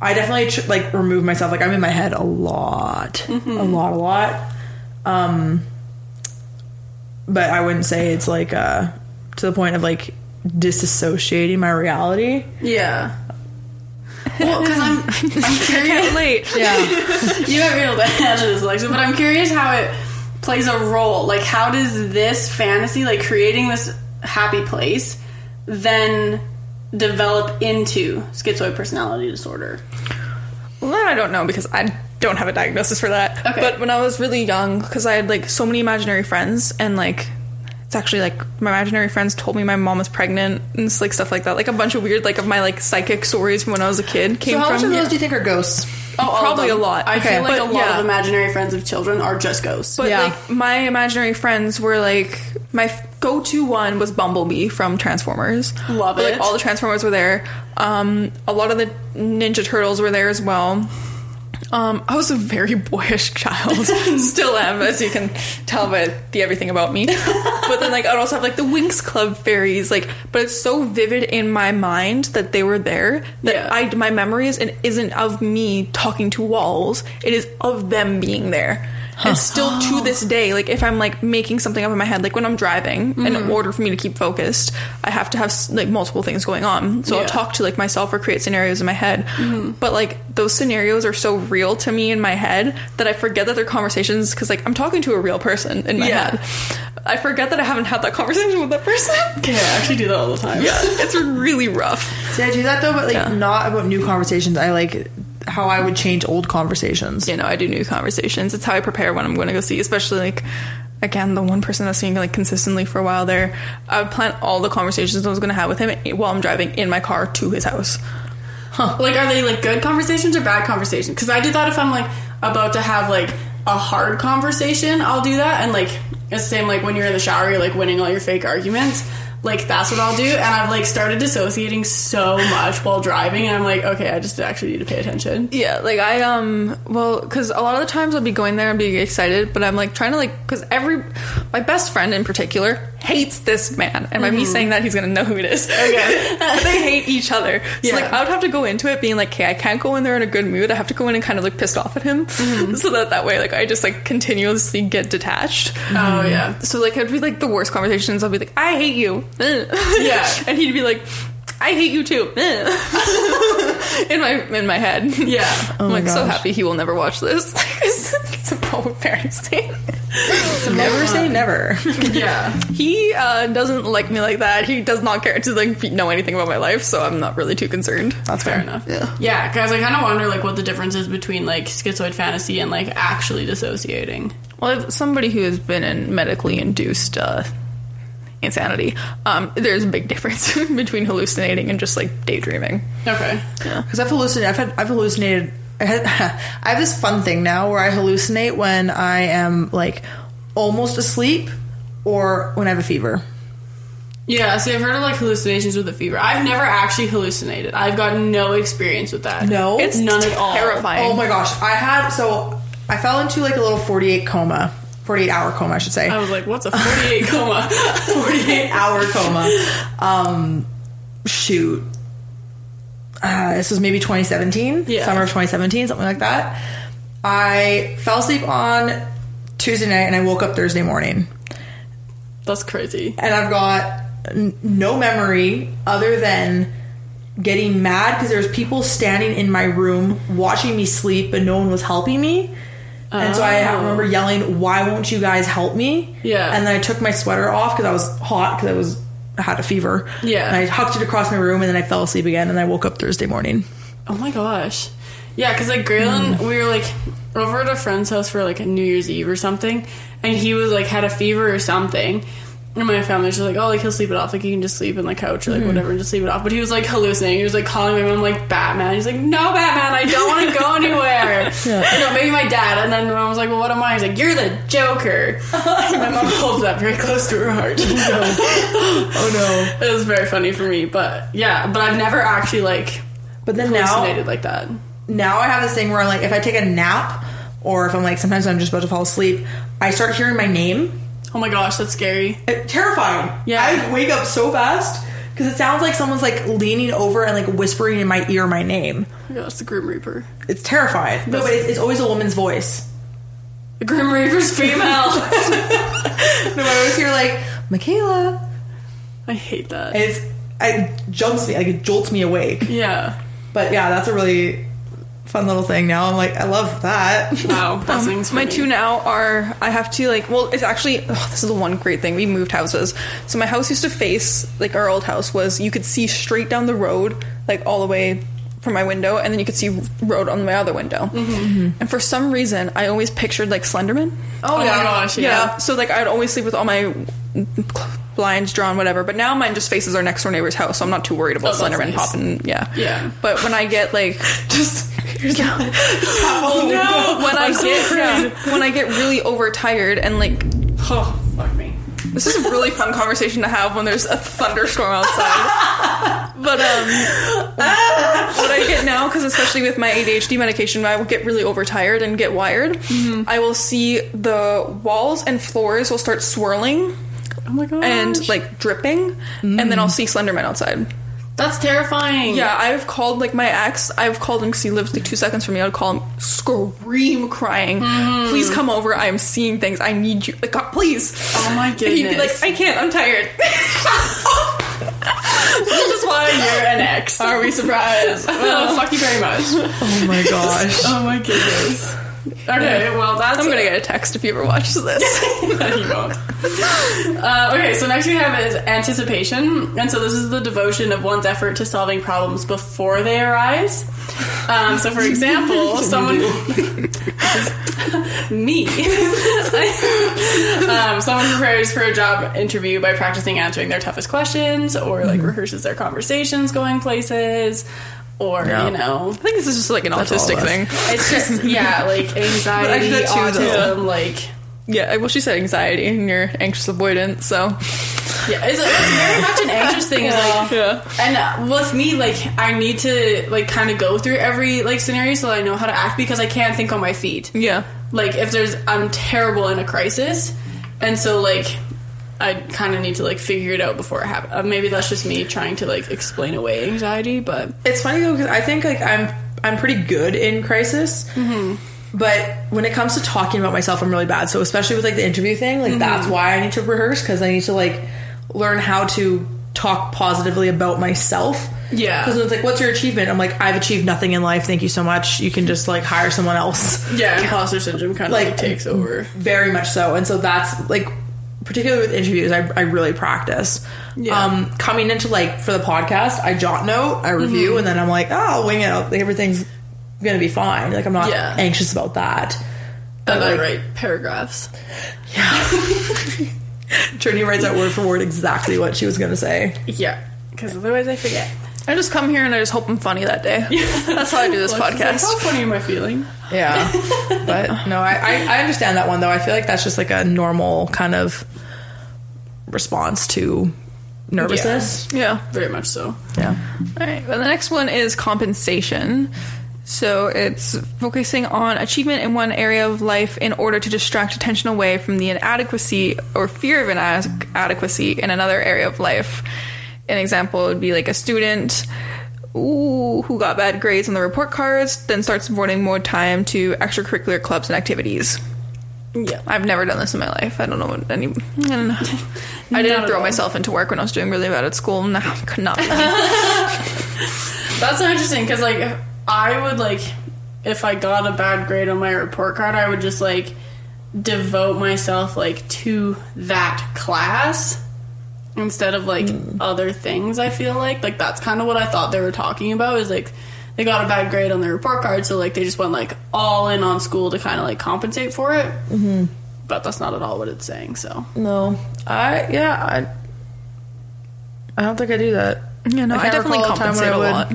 I definitely tr- like remove myself like I'm in my head a lot Mm-hmm. a lot a lot um but I wouldn't say it's like uh to the point of like disassociating my reality Yeah. Well, because I'm, I'm curious. Relate. yeah you might be able to answer this, Alexa, but I'm curious how it plays a role. Like, how does this fantasy, like creating this happy place, then develop into schizoid personality disorder? Well, that I don't know because I don't have a diagnosis for that. Okay. But when I was really young, because I had like so many imaginary friends, and like it's actually like my imaginary friends told me my mom was pregnant and it's, like stuff like that. Like a bunch of weird like of my like psychic stories from when I was a kid came so how much of those do you think are ghosts Oh, Probably a lot. I Okay, feel like but a lot yeah. of imaginary friends of children are just ghosts. But Yeah. like my imaginary friends were like my go-to one was Bumblebee from Transformers. Love But, it. Like all the Transformers were there. Um, a lot of the Ninja Turtles were there as well. Um, I was a very boyish child. Still am, as you can tell by the everything about me. but then, like, I'd also have like the Winx Club fairies, like, but it's so vivid in my mind that they were there that Yeah. I my memories and isn't of me talking to walls. It is of them being there. And still to this day, like if I'm like making something up in my head, like when I'm driving, Mm-hmm. in order for me to keep focused, I have to have like multiple things going on. So Yeah. I'll talk to like myself or create scenarios in my head. Mm-hmm. But like those scenarios are so real to me in my head that I forget that they're conversations because like I'm talking to a real person in my Yeah. head. I forget that I haven't had that conversation with that person. Yeah, I actually do that all the time. yeah, it's really rough. See, I do that though, but like Yeah. not about new conversations. I like how I would change old conversations. you know, I do new conversations. It's how I prepare when I'm going to go see, especially like again the one person that's seeing like consistently for a while there. I would plan all the conversations I was going to have with him while I'm driving in my car to his house. Like, are they like good conversations or bad conversations? Because I do that if I'm like about to have like a hard conversation, I'll do that. And like, it's the same like when you're in the shower, you're like winning all your fake arguments. Like, that's what I'll do. And I've like started dissociating so much while driving. And I'm like, okay, I just actually need to pay attention. Yeah, like I um well because a lot of the times I'll be going there and being excited, but I'm like trying to like because every my best friend in particular hates this man, and by me mm-hmm. saying that he's gonna know who it is. Okay, they hate each other. So Yeah. like I would have to go into it being like, okay, I can't go in there in a good mood. I have to go in and kind of like pissed off at him, mm-hmm. so that that way like I just like continuously get detached. Oh, yeah. So like it'd be like the worst conversations. I'll be like, I hate you. Yeah. and he'd be like. I hate you too. in my in my head. Yeah. I'm my like so happy he will never watch this. it's a poor parenting. Never say never. Yeah. he uh, doesn't like me like that. He does not care to like know anything about my life, so I'm not really too concerned. That's Fair fair. enough. Yeah. Yeah, because I kind of wonder like what the difference is between like schizoid fantasy and like actually dissociating. Well, as somebody who has been in medically induced uh, insanity, um, there's a big difference between hallucinating and just like daydreaming. Okay. Yeah. Because I've hallucinated. I've had, I've hallucinated. I, had, I have this fun thing now where I hallucinate when I am like almost asleep or when I have a fever. Yeah, see, I've heard of like hallucinations with a fever. I've never actually hallucinated. I've got no experience with that. No? It's none at all. terrifying. Oh my gosh, I had so I fell into like a little forty-eight coma, forty-eight hour coma, I should say. I was like, what's a 48 coma? 48 hour coma. Um, shoot. Uh, this was maybe 2017, Yeah. summer of 2017, something like that. I fell asleep on Tuesday night and I woke up Thursday morning. That's crazy. And I've got n- no memory other than getting mad because there's people standing in my room watching me sleep but no one was helping me. And so I Oh. remember yelling, "Why won't you guys help me?" Yeah. And then I took my sweater off because I was hot because I was I had a fever. Yeah. And I hucked it across my room and then I fell asleep again and I woke up Thursday morning. Oh my gosh. Yeah, because like Graylin, mm. we were like over at a friend's house for like a New Year's Eve or something, and he was like had a fever or something. And my family's just like, oh, like he'll sleep it off. Like he can just sleep in the couch or like mm-hmm. whatever and just sleep it off. But he was like hallucinating. He was like calling my mom like Batman. He's like, no, Batman, I don't want to go anywhere. No, maybe my dad. And then my mom was like, well, what am I? He's like, you're the Joker. And my mom holds that very close to her heart. Oh no! Oh, it was very funny for me. But yeah, but I've never actually like But then now, hallucinated like that. now I have this thing where like if I take a nap or if I'm like sometimes I'm just about to fall asleep, I start hearing my name. Oh my gosh, that's scary. It, terrifying. Yeah. I wake up so fast because it sounds like someone's like leaning over and like whispering in my ear my name. Oh my gosh, the Grim Reaper. It's terrifying. No, but it's, it's always a woman's voice. The Grim Reaper's female. No, I always hear like Michaela. I hate that. And it's it jumps me like it jolts me awake. Yeah. But yeah, that's a really fun little thing. Now I'm like I love that. Wow. Blessings. Um, for My two now are I have to like well it's actually oh, this is the one great thing we moved houses so my house used to face like our old house was you could see straight down the road like all the way from my window and then you could see road on my other window Mm-hmm. and for some reason I always pictured like Slenderman Oh, my gosh. Yeah. so like I'd always sleep with all my blinds drawn whatever but now mine just faces our next door neighbor's house so I'm not too worried about Oh, Slenderman nice. popping yeah Yeah. but when I get like just oh no. when I I'm so get afraid. yeah, when I get really overtired and like Oh, fuck me. This is a really fun conversation to have when there's a thunderstorm outside. But um, what I get now, because especially with my ADHD medication, I will get really overtired and get wired. I will see the walls and floors will start swirling Oh my god. and like dripping, and then I'll see Slenderman outside. That's terrifying. Yeah, I've called like my ex. I've called him because he lives like two seconds from me. I'd call him, scream, crying, mm-hmm. "Please come over! I am seeing things. I need you. Like, God, please." Oh my And He'd be like, "I can't. I'm tired." This is why you're an ex. Are we surprised? Well, fuck you very much. Oh my gosh. Oh my goodness. Okay, well that's I'm gonna get a text if you ever watch this. You won't. Uh, okay, so next we have is anticipation, and so this is the devotion of one's effort to solving problems before they arise. Um, so, for example, someone me, um, someone prepares for a job interview by practicing answering their toughest questions, or like rehearses their conversations going places, or Yeah. you know, I think this is just like an That's autistic thing. it's just yeah, like anxiety, that too, though. autism, like. Yeah, well, she said anxiety, and you're anxious avoidant, so Yeah, it's, it's very much an anxious thing. Is like, yeah. and uh, with me, like, I need to like kind of go through every like scenario so I know how to act because I can't think on my feet. Yeah. Like, if there's, I'm terrible in a crisis, and so like, I kind of need to like figure it out before it happens. Uh, maybe that's just me trying to like explain away anxiety, but It's funny though because I think like I'm I'm pretty good in crisis, but when it comes to talking about myself, I'm really bad. So especially with like the interview thing, like that's why I need to rehearse because I need to like learn how to talk positively about myself. Yeah. because it's like, what's your achievement? I'm like, I've achieved nothing in life. Thank you so much. You can just like hire someone else. yeah, imposter syndrome kind of like, Like, takes over. Very much so. And so that's like, particularly with interviews, I, I really practice. Yeah. Um, coming into like for the podcast, I jot note, I review, Mm-hmm. and then I'm like, oh, I'll wing it. Like, everything's gonna be fine. Like I'm not Yeah. anxious about that. And I write paragraphs. Yeah, Trinity writes out word for word exactly what she was gonna say. Yeah, because otherwise I forget. I just come here and I just hope I'm funny that day. That's how I do this Like, podcast. How funny am I feeling? Yeah. but no, I, I, I understand that one though. I feel like that's just like a normal kind of response to nervousness. Yeah. Very much so. Yeah. All right. Well, the next one is compensation. So it's focusing on achievement in one area of life in order to distract attention away from the inadequacy or fear of inadequacy in another area of life. An example would be like a student ooh, who got bad grades on the report cards, then starts devoting more time to extracurricular clubs and activities. Yeah. I've never done this in my life. I don't know what any. I don't know. I didn't throw all. myself into work when I was doing really bad at school. No, could not. That's so interesting because, like, I would, like, if I got a bad grade on my report card, I would just, like, devote myself, like, to that class instead of, like, other things, I feel like. Like, that's kind of what I thought they were talking about is, like, they got a bad grade on their report card, so, like, they just went, like, all in on school to kind of, like, compensate for it. Mm-hmm. But that's not at all what it's saying, so. No. I yeah, I I don't think I do that. Yeah, no, I, can't definitely recall a time when compensate I a would- lot.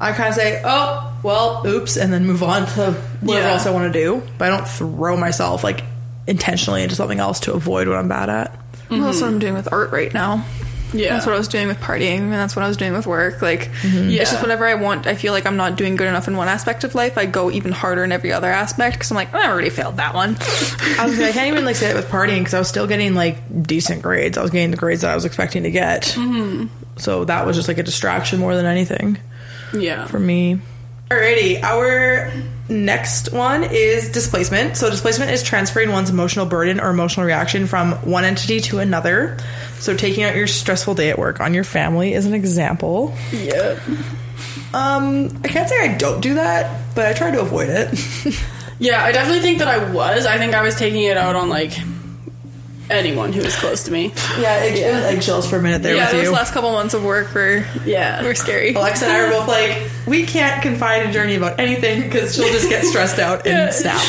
I kind of say, "Oh, well, oops," and then move on to whatever Yeah. else I want to do. But I don't throw myself like intentionally into something else to avoid what I'm bad at. Well, that's what I'm doing with art right now. Yeah. That's what I was doing with partying, and that's what I was doing with work. Like, Yeah. it's just whatever I want, I feel like I'm not doing good enough in one aspect of life, I go even harder in every other aspect because I'm like, I already failed that one. I was I can't even like say it with partying because I was still getting like decent grades. I was getting the grades that I was expecting to get. Mm-hmm. So that was just like a distraction more than anything Yeah. for me. Alrighty, our next one is displacement. So displacement is transferring one's emotional burden or emotional reaction from one entity to another. So taking out your stressful day at work on your family is an example. Yeah. Um, I can't say I don't do that, but I try to avoid it. Yeah, I definitely think that I was. I think I was taking it out on like anyone who was close to me. yeah, it, it was eggshells for a minute there yeah, with those you. last couple months of work were Yeah. were scary. Alexa and I were both like, we can't confide in Journey about anything because she'll just get stressed out and snap.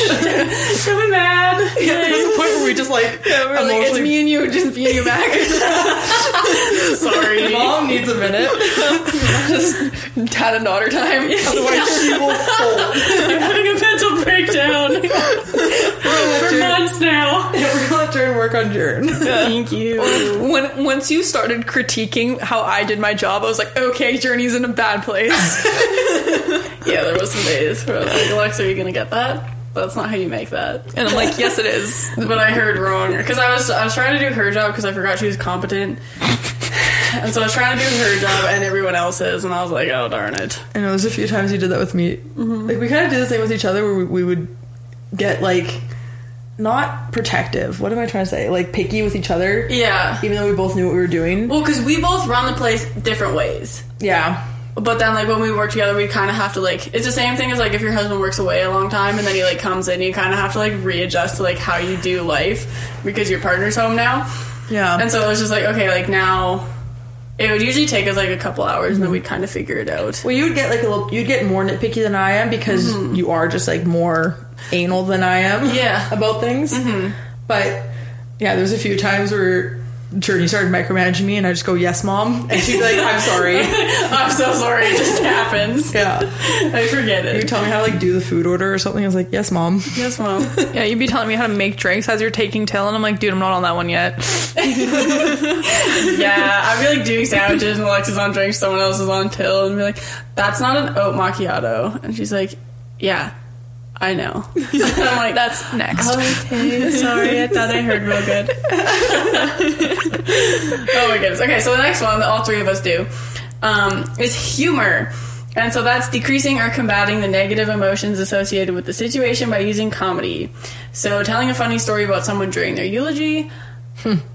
really mad. yeah, there's a point where we just like, Yeah, we're like, it's me and you, just me and you back. Sorry. Mom needs a minute. just dad and daughter time. Otherwise, she will fold. I'm having a mental breakdown. For months now. Yeah, We're gonna let Jern work on Jern. Thank you. when once you started critiquing how I did my job, I was like, okay, Journey's in a bad place. Yeah, there was some days where I was like, Alexa, are you gonna get that? That's not how you make that. and I'm like, yes, it is. But I heard wrong because I was I was trying to do her job because I forgot she was competent, and so I was trying to do her job and everyone else's, and I was like, oh darn it. I know there's a few times you did that with me. Mm-hmm. Like we kind of do the same with each other, where we, we would get like not protective. What am I trying to say? Like picky with each other, Yeah. even though we both knew what we were doing. Well, because we both run the place different ways. Yeah, But then, like when we work together, we kind of have to like. It's the same thing as like if your husband works away a long time and then he like comes in, you kind of have to like readjust to like how you do life because your partner's home now. yeah. And so it was just like okay, like now. It would usually take us like a couple hours, and then we'd kind of figure it out. well, you would get like a little. You'd get more nitpicky than I am because mm-hmm. you are just like more anal than I am. Yeah. about things. Mm-hmm. But yeah, there's a few times where Journey started micromanaging me, and I just go, "Yes, mom," and she'd be like, "I'm sorry." I'm so sorry, it just happens. yeah. I forget it. You tell me how to like do the food order or something. I was like, "Yes, mom." Yes, mom. Yeah, you'd be telling me how to make drinks as you're taking till, and I'm like, dude, I'm not on that one yet. Yeah, I'd be like doing sandwiches and Alexa's on drinks, someone else is on till, and be like, that's not an oat macchiato. And she's like, yeah, I know. I'm like, That's next. okay, sorry, I thought I heard real good. oh my goodness. Okay, so the next one that all three of us do um, is humor. And so that's decreasing or combating the negative emotions associated with the situation by using comedy. So telling a funny story about someone during their eulogy.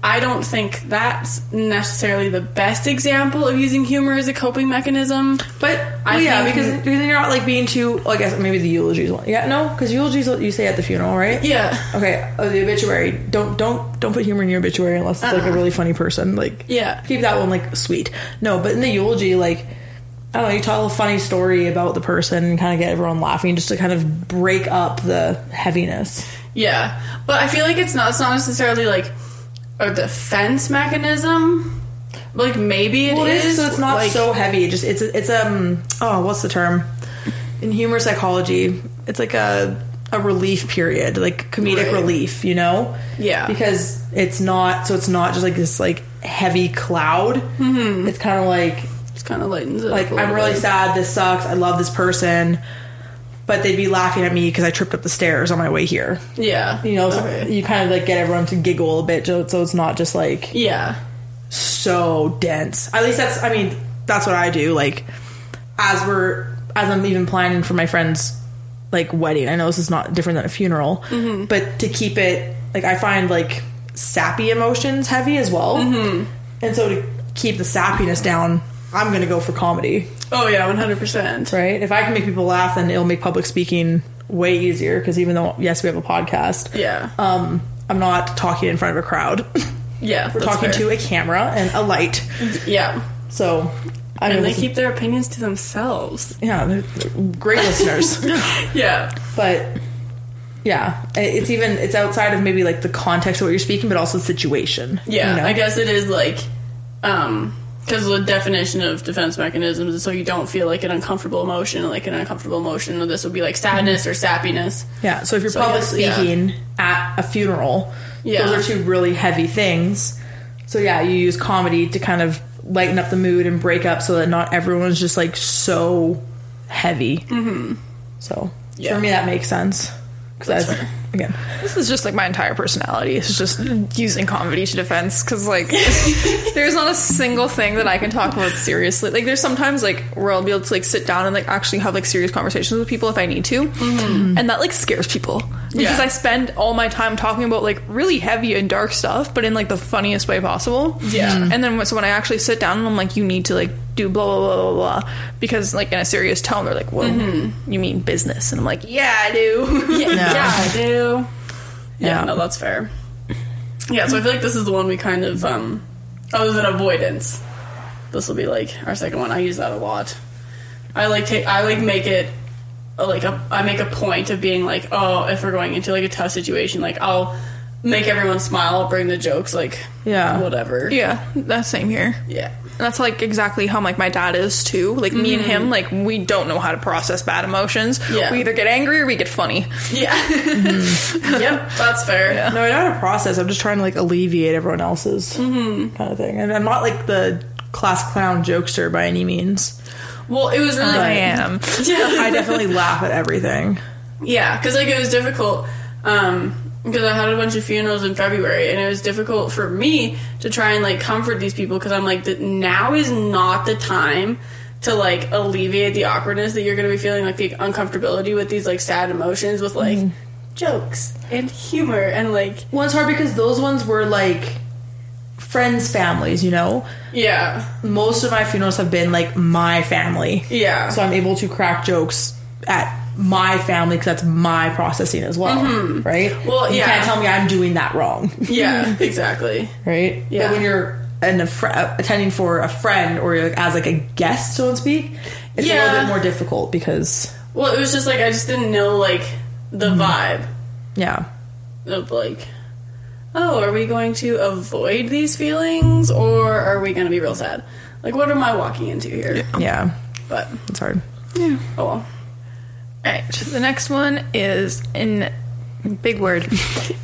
I don't think that's necessarily the best example of using humor as a coping mechanism. But I well, yeah, think- because because then you're not like being too. Well, I guess maybe the eulogies one. Yeah, no, because eulogies what you say at the funeral, right? Yeah. Okay. Oh, the obituary. Don't don't don't put humor in your obituary unless it's like a uh-uh. really funny person. Like Yeah. keep that one like sweet. No, but in the eulogy, like I don't know, you tell a funny story about the person and kind of get everyone laughing, just to kind of break up the heaviness. Yeah, but I feel like it's not. It's not necessarily like a defense mechanism. Like maybe it is. Well, is, so it's not like, so heavy. Just it's it's um oh what's the term in humor psychology? It's like a a relief period, like comedic Right. relief, you know? Yeah. Because it's not so it's not just like this like heavy cloud. Mm-hmm. It's kind of like it's kind of lightens it. like I'm really bit. sad. This sucks. I love this person. But they'd be laughing at me because I tripped up the stairs on my way here. Yeah, You know, so Okay. you kind of like get everyone to giggle a bit, so so it's not just like Yeah, so dense. At least that's I mean, that's what I do. Like as we're as I'm even planning for my friend's like wedding. I know this is not different than a funeral, mm-hmm. but to keep it like I find like sappy emotions heavy as well. Mm-hmm. And so to keep the sappiness down, I'm going to go for comedy, Oh yeah, one hundred percent. right? If I can make people laugh, then it'll make public speaking way easier because even though yes, we have a podcast, Yeah, um I'm not talking in front of a crowd. yeah. We're talking to a camera and a light. yeah, So I and mean, they keep their opinions to themselves. yeah, they're, they're great listeners. Yeah, But yeah, it's even it's outside of maybe like the context of what you're speaking, but also the situation. yeah. you know? I guess it is like, um, because the definition of defense mechanisms is so you don't feel like an uncomfortable emotion, like an uncomfortable emotion. This would be like sadness or sappiness. Yeah. So if you're So public yes, yeah. speaking at a funeral, Yeah. those are two really heavy things. So yeah, you use comedy to kind of lighten up the mood and break up so that not everyone's just like so heavy. Mm-hmm. So Yeah. for me, that makes sense. Because That's fair. Again, This is just like my entire personality. It's just using comedy to defense because like there's not a single thing that I can talk about seriously. Like there's sometimes like where I'll be able to like sit down and like actually have like serious conversations with people if I need to, mm-hmm. and that like scares people because Yeah. I spend all my time talking about like really heavy and dark stuff, but in like the funniest way possible. Yeah. And then so when I actually sit down and I'm like, you need to like do blah blah blah blah blah because like in a serious tone they're like, whoa, mm-hmm. you mean business? And I'm like, yeah, I do. Yeah, yeah, I do. Yeah, Yeah. no, that's fair. Yeah, so I feel like this is the one we kind of um other than avoidance. This will be like our second one. I use that a lot. I like take I like make it uh, like a, I make a point of being like, oh, if we're going into like a tough situation, like I'll make everyone smile, I'll bring the jokes, like Yeah. whatever. Yeah, that's same here. Yeah. And that's like exactly how like my dad is too. Like me and him, mm-hmm. like we don't know how to process bad emotions. Yeah. We either get angry or we get funny. Yeah. Mm-hmm. yep, that's fair. No, I know how to process. I'm just trying to like alleviate everyone else's mm-hmm. kind of thing. And I'm not like the class clown jokester by any means. Well, it was really I am. Yeah. I definitely laugh at everything. Yeah, because like it was difficult um because I had a bunch of funerals in February, and it was difficult for me to try and like comfort these people because I'm like, now is not the time to like alleviate the awkwardness that you're going to be feeling, like the uncomfortability with these like sad emotions with like mm-hmm. jokes and humor and like Well, it's hard because those ones were like friends' families, you know? yeah, Most of my funerals have been like my family. yeah, So I'm able to crack jokes at my family because that's my processing as well, mm-hmm. right? Well, you yeah. can't tell me I'm doing that wrong, yeah, exactly. right? Yeah. But when you're in a fr- uh, attending for a friend or you're like, as like a guest, so to speak, it's a little bit more difficult because Well, it was just like I just didn't know like the mm-hmm. vibe yeah, of like. Oh, are we going to avoid these feelings or are we going to be real sad? Like, what am I walking into here? yeah, But, it's hard. Yeah. Oh well. Alright, the next one is in big word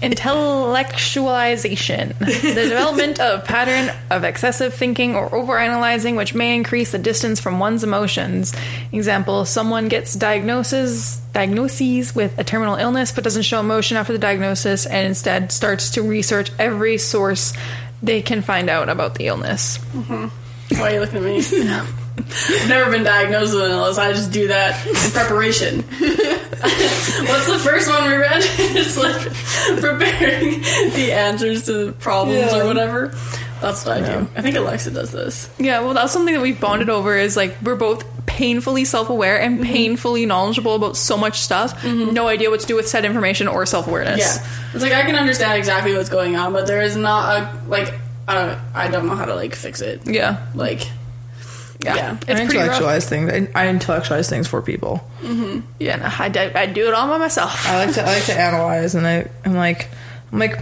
intellectualization. The development of pattern of excessive thinking or overanalyzing which may increase the distance from one's emotions. Example someone gets diagnosis diagnoses with a terminal illness but doesn't show emotion after the diagnosis and instead starts to research every source they can find out about the illness. Mm-hmm. Why are you looking at me? I've never been diagnosed with an illness. I just do that in preparation. What's the first one we read? it's like preparing the answers to problems Yeah. or whatever. That's what I do. I think Alexa does this. Yeah, well, that's something that we've bonded over is like we're both painfully self aware and painfully knowledgeable about so much stuff. No idea what to do with said information or self awareness. Yeah, it's like I can understand exactly what's going on, but there is not a like uh, I don't know how to like fix it. Yeah. Like, Yeah. Yeah. I intellectualize things. I, I intellectualize things for people. Mm-hmm. Yeah, no, I, do- I do it all by myself. I like to I like to analyze, and I I'm like I'm like,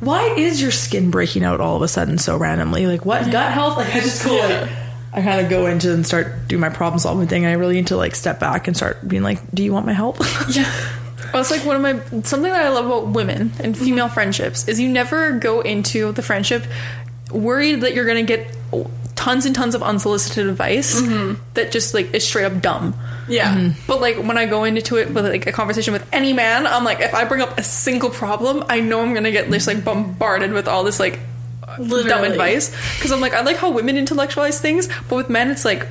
why is your skin breaking out all of a sudden so randomly? Like what gut health? Like I just go like I kind of go into and start do my problem solving thing, and I really need to like step back and start being like, do you want my help? yeah, Well, it's like one of my something that I love about women and mm-hmm. female friendships is you never go into the friendship worried that you're gonna get tons and tons of unsolicited advice mm-hmm. that just like is straight up dumb. yeah, mm-hmm. But like when I go into it with like a conversation with any man, I'm like, if I bring up a single problem, I know I'm gonna get just like bombarded with all this like dumb advice. Because I'm like, I like how women intellectualize things, but with men, it's like,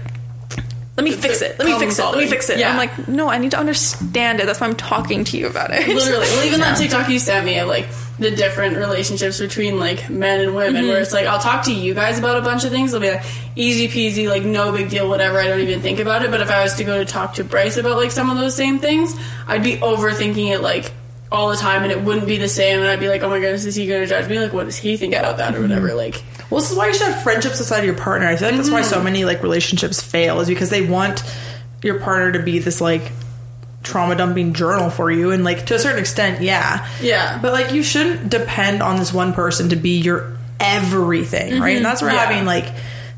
let me fix it. Let me fix it. Let me fix it. Yeah. I'm like, no, I need to understand it. That's why I'm talking to you about it. literally. Well, even that TikTok you sent me of like the different relationships between like men and women, where mm-hmm. it's like I'll talk to you guys about a bunch of things. It'll be like easy peasy, like no big deal, whatever. I don't even think about it. But if I was to go to talk to Bryce about like some of those same things, I'd be overthinking it like all the time, and it wouldn't be the same. And I'd be like, oh my goodness, is he going to judge me? Like, what does he think about that or whatever? Mm-hmm. Like, Well, this is why you should have friendships outside of your partner. I feel like that's why so many like relationships fail is because they want your partner to be this like trauma dumping journal for you, and like to a certain extent, yeah, Yeah. But like you shouldn't depend on this one person to be your everything, right? And that's where Yeah. having like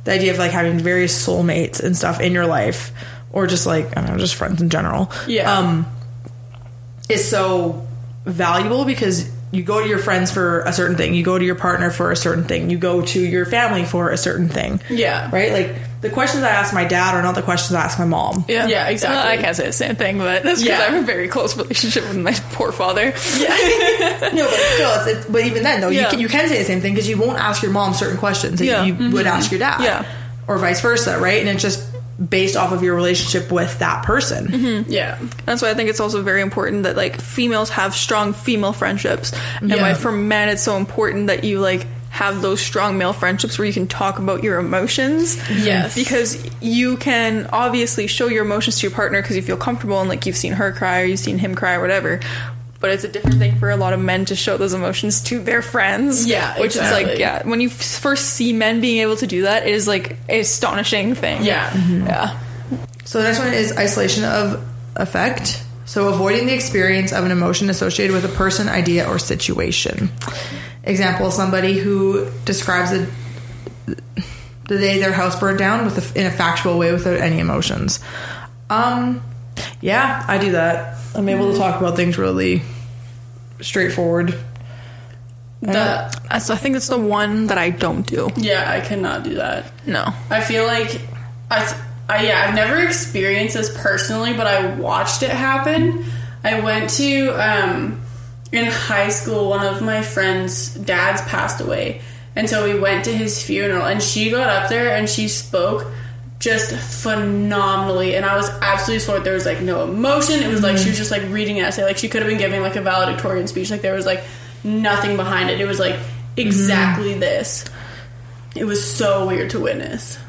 the idea of like having various soulmates and stuff in your life, or just like I don't know, just friends in general, Yeah. um, is so valuable because you go to your friends for a certain thing, you go to your partner for a certain thing, you go to your family for a certain thing. Yeah. Right? Like the questions I ask my dad are not the questions I ask my mom. Yeah, exactly. Well, I can't say the same thing, but that's because Yeah. I have a very close relationship with my poor father. Yeah, no, but still, it's, it's, but even then, though, you, can, you can say the same thing because you won't ask your mom certain questions that Yeah. you would mm-hmm. ask your dad. Yeah. Or vice versa, right? And it's just based off of your relationship with that person. Mm-hmm. yeah. That's why I think it's also very important that like females have strong female friendships, and Yeah. why for men it's so important that you like have those strong male friendships where you can talk about your emotions. Yes. because you can obviously show your emotions to your partner because you feel comfortable and like you've seen her cry or you've seen him cry or whatever. But it's a different thing for a lot of men to show those emotions to their friends. Yeah, which is like yeah. When you first see men being able to do that, it is like an astonishing thing. Yeah. yeah. So the next one is isolation of affect. So, avoiding the experience of an emotion associated with a person, idea, or situation. Example: somebody who describes a, the day their house burned down with a, in a factual way without any emotions. Um, yeah, I do that. I'm able to talk about things really straightforward. That So I think it's the one that I don't do. yeah, I cannot do that. No. I feel like I, I yeah, I've never experienced this personally, but I watched it happen. I went to um, in high school. One of my friends' dads passed away, and so we went to his funeral. And she got up there and she spoke just phenomenally, and I was absolutely floored. There was like no emotion. It was like she mm-hmm. was just like reading an essay. Like she could have been giving like a valedictorian speech. Like there was like nothing behind it. It was like mm-hmm. exactly this. It was so weird to witness.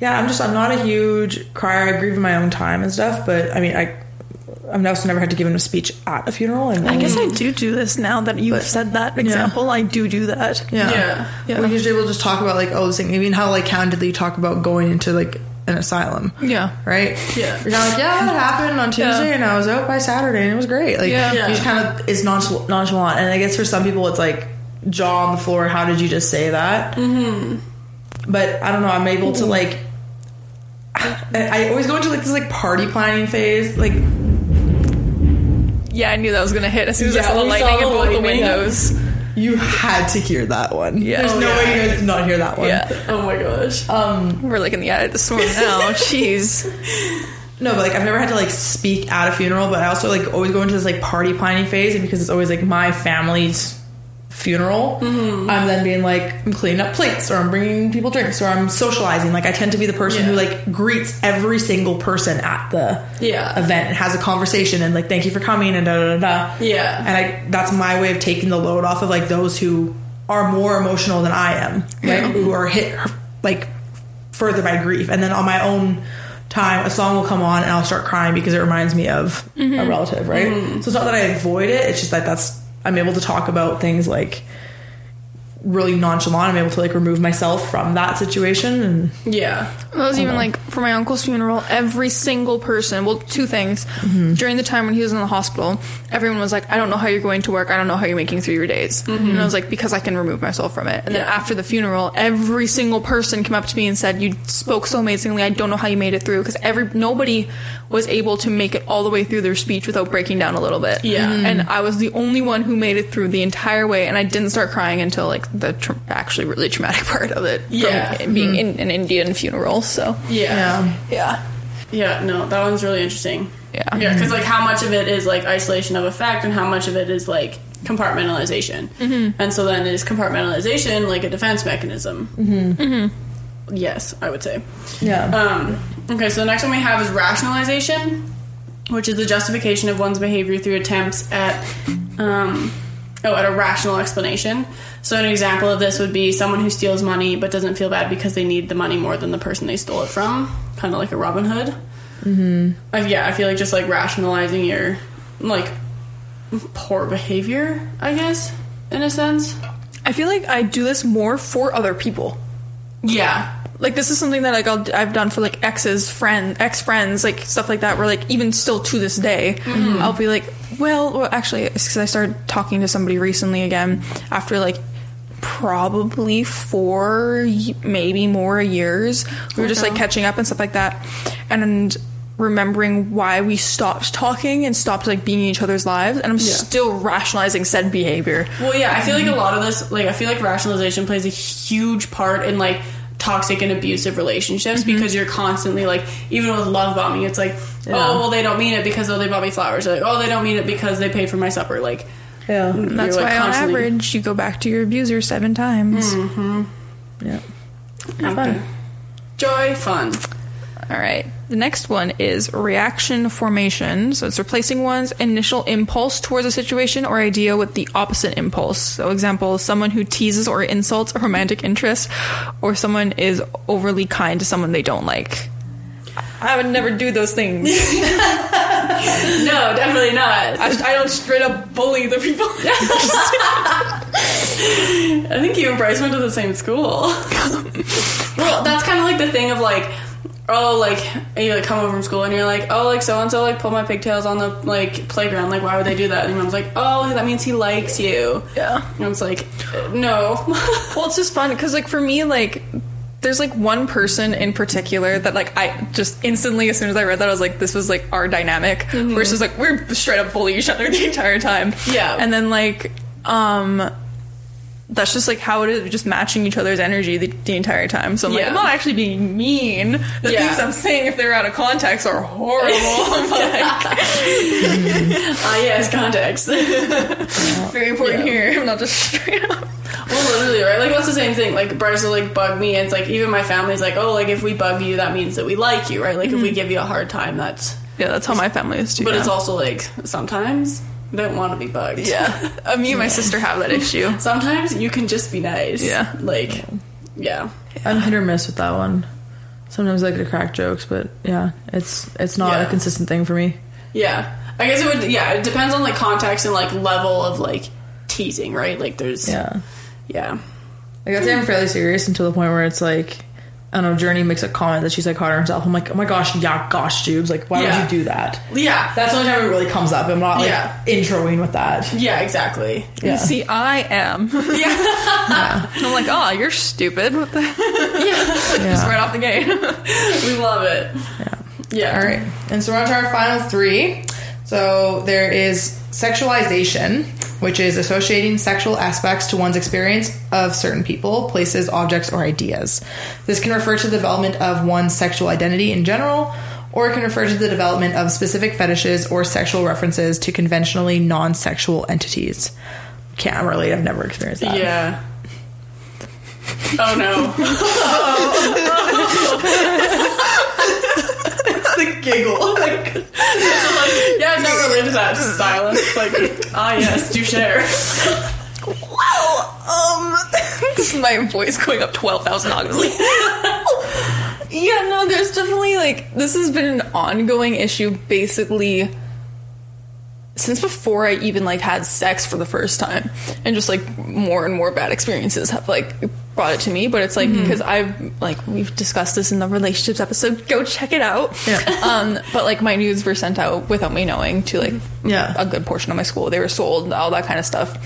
Yeah, I'm just I'm not a huge crier. I grieve in my own time and stuff, but I mean I I've also never had to give him a speech at a funeral and I guess I do do this now that you've But- said that example. I do do that. yeah. Yeah. Yeah. We usually will just talk about like oh this thing even how like candidly you talk about going into like an asylum. Yeah. Right? Yeah. You're kind of like, yeah, it happened on Tuesday Yeah. and I was out by Saturday and it was great. Like Yeah. Yeah. you just kind of it's nonchalant. And I guess for some people it's like jaw on the floor, how did you just say that? Mm-hmm. But I don't know, I'm able to like I, I always go into like this like party planning phase. Like Yeah, I knew that was gonna hit as soon as I saw the lightning saw in the both the windows. You had to hear that one. Yeah. There's Oh, no yeah. way you guys did not hear that one. Yeah. Oh my gosh. Um, We're like in the eye of the storm now. Jeez. no, but like I've never had to like speak at a funeral, but I also like always go into this like party planning phase, and because it's always like my family's funeral, Mm-hmm. I'm then being like I'm cleaning up plates, or I'm bringing people drinks, or I'm socializing. Like I tend to be the person who like greets every single person at the Yeah. event and has a conversation and like thank you for coming and da da da da. Yeah. and I that's my way of taking the load off of like those who are more emotional than I am, right? Who are hit like further by grief, and then on my own time, a song will come on and I'll start crying because it reminds me of a relative, right? So it's not that I avoid it; it's just that that's I'm able to talk about things like really nonchalant. I'm able to like remove myself from that situation, and Yeah. That was even like for my uncle's funeral, every single person, well, two things. During the time when he was in the hospital, everyone was like, I don't know how you're going to work. I don't know how you're making through your days. And I was like, because I can remove myself from it. And then after the funeral, every single person came up to me and said, You spoke so amazingly. I don't know how you made it through. Because every nobody was able to make it all the way through their speech without breaking down a little bit. Yeah. Mhm. And I was the only one who made it through the entire way. And I didn't start crying until like the tr- actually really traumatic part of it. Yeah. From being in an Indian funeral. So. Yeah. Yeah. Yeah. No, that one's really interesting. Yeah. Yeah, because like how much of it is like isolation of affect, and how much of it is like compartmentalization. Mm-hmm. And so then is compartmentalization like a defense mechanism? Mm-hmm. Yes, I would say. yeah, Um, okay, so the next one we have is rationalization, which is the justification of one's behavior through attempts at um, oh at a rational explanation. So an example of this would be someone who steals money but doesn't feel bad because they need the money more than the person they stole it from, kind of like a Robin Hood. Mm-hmm. yeah, I feel like just like rationalizing your like poor behavior, I guess, in a sense. I feel like I do this more for other people. Yeah, Like this is something that like I'll, I've done for like exes, friend, ex friends, like stuff like that. Where like even still to this day, I'll be like, well, well actually, because I started talking to somebody recently again after like probably four, maybe more years. We were just like catching up and stuff like that, and remembering why we stopped talking and stopped like being in each other's lives, and I'm still rationalizing said behavior. Well, yeah, I feel like a lot of this, like, I feel like rationalization plays a huge part in like toxic and abusive relationships mm-hmm. because you're constantly like, even with love bombing, it's like, oh, well, they don't mean it because oh, they bought me flowers. Or, like, oh, they don't mean it because they paid for my supper. Like, yeah, That's like, why, on average, you go back to your abuser seven times. Mm-hmm. yeah. okay. joy, fun. All right. The next one is reaction formation. So it's replacing one's initial impulse towards a situation or idea with the opposite impulse. So, example, someone who teases or insults a romantic interest, or someone is overly kind to someone they don't like. I would never do those things. No, definitely not. I, I don't straight up bully the people. I think you and Bryce went to the same school. well, that's kind of like the thing of like, oh, like you like come home from school and you're like, oh, like so and so like pulled my pigtails on the like playground. Like, why would they do that? And your mom's like, oh, that means he likes you. Yeah. And it's like, uh, no. Well, it's just fun because, like, for me, like, there's like one person in particular that, like, I just instantly, as soon as I read that, I was like, this was like our dynamic. It's just like we're straight up bully each other the entire time. Yeah. and then like, um. That's just like how it is, just matching each other's energy the, the entire time. So I'm like, I'm not actually being mean. The Yeah. things I'm saying, if they're out of context, are horrible. I'm But, Ah, yes, context. very important Yeah. here. I'm not just straight up. Well, literally, right? Like, that's the same thing. Like, Bryce will, like, bug me, and it's like, even my family's like, oh, like, if we bug you, that means that we like you, right? Like, if we give you a hard time, that's. Yeah, that's how my family is too. But yeah. it's also, like, sometimes don't want to be bugged. yeah. Uh, me and my sister have that issue. Sometimes you can just be nice. Yeah. Like, yeah. I'm hit or miss with that one. Sometimes I like to crack jokes, but yeah, it's it's not Yeah. a consistent thing for me. Yeah. I guess it would, yeah, it depends on, like, context and, like, level of, like, teasing, right? Like, there's. Yeah, Yeah. like I'd say I'm fairly serious until the point where it's like, I don't know. Journey makes a comment that she's like hard on herself. I'm like, oh my gosh, yeah, gosh, Jubes, like why Yeah. would you do that? Yeah. That's the only time it really comes up. I'm not like Yeah. introing with that. Yeah, exactly. Yeah. See, I am. Yeah. I'm like, oh, you're stupid. What the? Just Yeah. right off the gate. we love it. Yeah. Yeah. All right. And so we're on to our final three. So there is sexualization, which is associating sexual aspects to one's experience of certain people, places, objects, or ideas. This can refer to the development of one's sexual identity in general, or it can refer to the development of specific fetishes or sexual references to conventionally non sexual entities. Can't relate, I've never experienced that. Yeah. Oh no. giggle. Like, so like Yeah, I've never lived that silence. Like, ah, yes, do share. Wow. Um, this is my voice going up twelve thousand octaves. yeah, no, there's definitely like this has been an ongoing issue, basically. Since before I even like had sex for the first time, and just like more and more bad experiences have like brought it to me. But it's like mm-hmm. because I've like we've discussed this in the relationships episode. Go check it out. Yeah. Um, but like my nudes were sent out without me knowing to like mm-hmm. Yeah. a good portion of my school. They were sold, all that kind of stuff.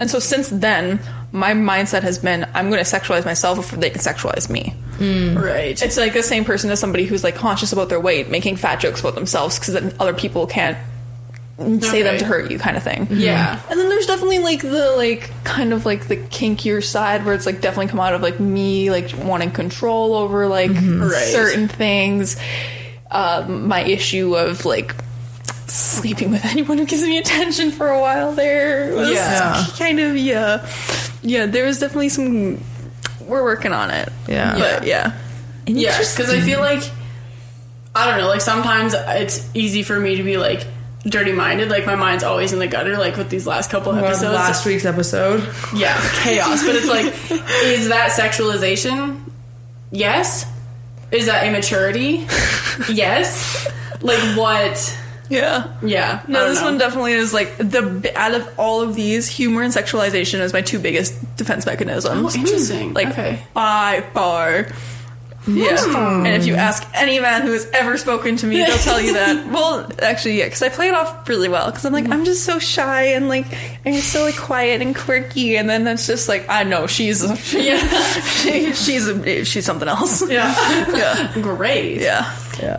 And so since then, my mindset has been I'm going to sexualize myself before they can sexualize me. Mm. Right. It's like the same person as somebody who's like conscious about their weight, making fat jokes about themselves because then other people can't say them to hurt you, kind of thing. Yeah. And then there's definitely like the like kind of like the kinkier side where it's like definitely come out of like me like wanting control over like Right. certain things. Um, my issue of like sleeping with anyone who gives me attention for a while there was Yeah. kind of yeah yeah there was definitely some we're working on it Yeah. but yeah Yeah, because I feel like I don't know. Like sometimes it's easy for me to be like dirty minded. Like my mind's always in the gutter. Like with these last couple Well, episodes. last week's episode. yeah, chaos. But it's like, is that sexualization? Yes. Is that immaturity? yes. Like what? yeah Yeah. No this know. one definitely is like the out of all of these humor and sexualization is my two biggest defense mechanisms Oh, interesting. like okay. by far yeah and if you ask any man who has ever spoken to me they'll tell you that well actually yeah because i play it off really well because i'm like i'm just so shy and like i'm just so like quiet and quirky and then that's just like i know she's Yeah. she, she's a, she's something else Yeah. yeah Great. yeah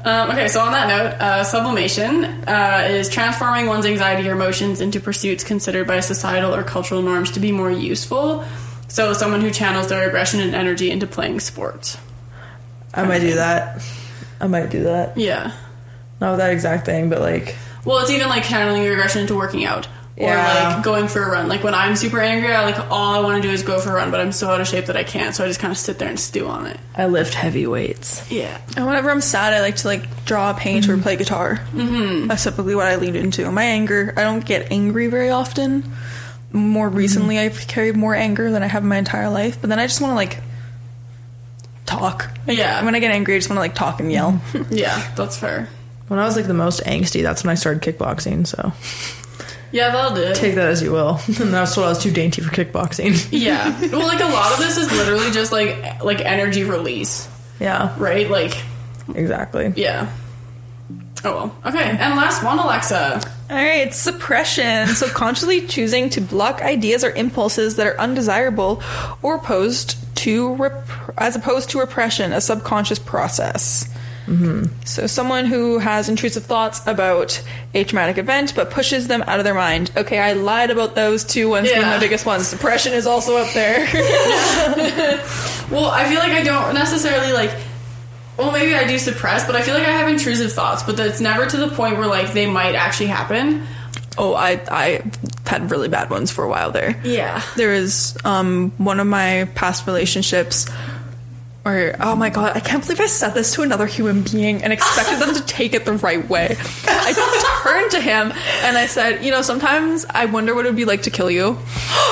Um, okay, so on that note, uh, sublimation uh, is transforming one's anxiety or emotions into pursuits considered by societal or cultural norms to be more useful. So, someone who channels their aggression and energy into playing sports. I might do that. I might do that. Yeah. Not with that exact thing, but like, Well, it's even like channeling your aggression into working out. Or Yeah. like going for a run. Like when I'm super angry, I like all I want to do is go for a run, but I'm so out of shape that I can't. So I just kind of sit there and stew on it. I lift heavy weights. Yeah. and whenever i'm sad i like to like draw paint or play guitar mm-hmm. that's typically what i lean into my anger i don't get angry very often more recently i've carried more anger than i have in my entire life but then i just want to like talk Yeah. when i get angry i just want to like talk and yell Yeah, that's fair. When I was like the most angsty, that's when I started kickboxing. So Yeah, that'll do it. take that as you will. and that's what I was too dainty for kickboxing. Yeah. Well, like a lot of this is literally just like like energy release. yeah. right? Like exactly. Yeah. Oh well. Okay, and last one, Alexa. All right, It's suppression. So consciously choosing to block ideas or impulses that are undesirable or opposed to rep- as opposed to repression, a subconscious process. Mm-hmm. So someone who has intrusive thoughts about a traumatic event but pushes them out of their mind. Okay, I lied about those two ones being Yeah. my biggest ones. Suppression is also up there. Well, I feel like I don't necessarily like. Well, maybe I do suppress, but I feel like I have intrusive thoughts, but that's never to the point where like they might actually happen. Oh, I I had really bad ones for a while there. Yeah. There is um, one of my past relationships where, oh my god, I can't believe I said this to another human being and expected them to take it the right way. I just turned to him and I said, you know, sometimes I wonder what it would be like to kill you.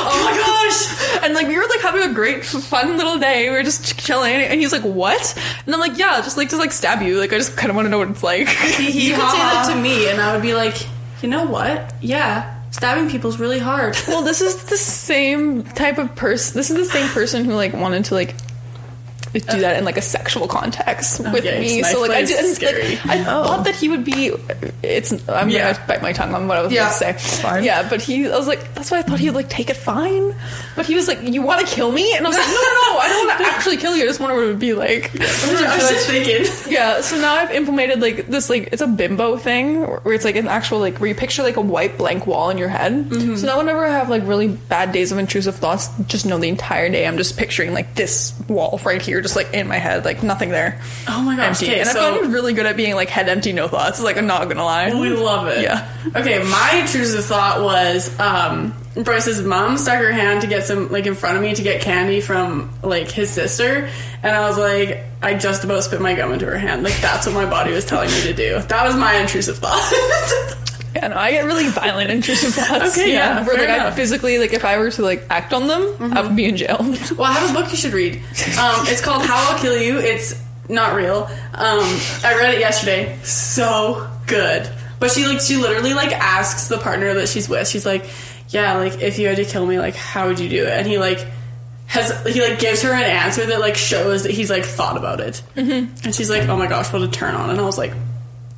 Oh my gosh. And like we were like having a great fun little day. We were just chilling, and he's like, "What?" And I'm like, "Yeah, just like to like stab you. Like I just kind of want to know what it's like." You could say that to me, and I would be like, you know what? Yeah, stabbing people's really hard. well, this is the same type of person. This is the same person who like wanted to like do that in like a sexual context oh, with yikes, me. knife So like I didn't like I oh. thought that he would be. It's I'm Yeah. gonna bite my tongue on what I was Yeah, gonna say. fine. Yeah, but he I was like that's why I thought he'd like take it fine. But he was like, "You want to kill me?" And I was like, "No, no, no! I don't want to actually kill you. I just want what it be like." I was just thinking. Yeah, so now I've implemented like this like it's a bimbo thing where it's like an actual like where you picture like a white blank wall in your head. Mm-hmm. So now whenever I have like really bad days of intrusive thoughts, just know the entire day I'm just picturing like this wall right here, just like in my head, like nothing there. Oh my gosh. Empty. Okay, and I've so gotten really good at being like head empty, no thoughts. Like I'm not gonna lie. we love it. Yeah. Okay, my intrusive thought was um, Bryce's mom stuck her hand to get some like in front of me to get candy from like his sister, and I was like, I just about spit my gum into her hand. Like that's what my body was telling me to do. That was my intrusive thought. And I get really violent intrusive thoughts. Okay, yeah, where fair like I physically like if I were to like act on them, I would be in jail. Well, I have a book you should read. Um, it's called How I'll Kill You. It's not real. Um, I read it yesterday. So good. But she like she literally like asks the partner that she's with. She's like, "Yeah, like if you had to kill me, like how would you do it?" And he like has he like gives her an answer that like shows that he's like thought about it. Mm-hmm. And she's like, "Oh my gosh, what a turn on!" And I was like,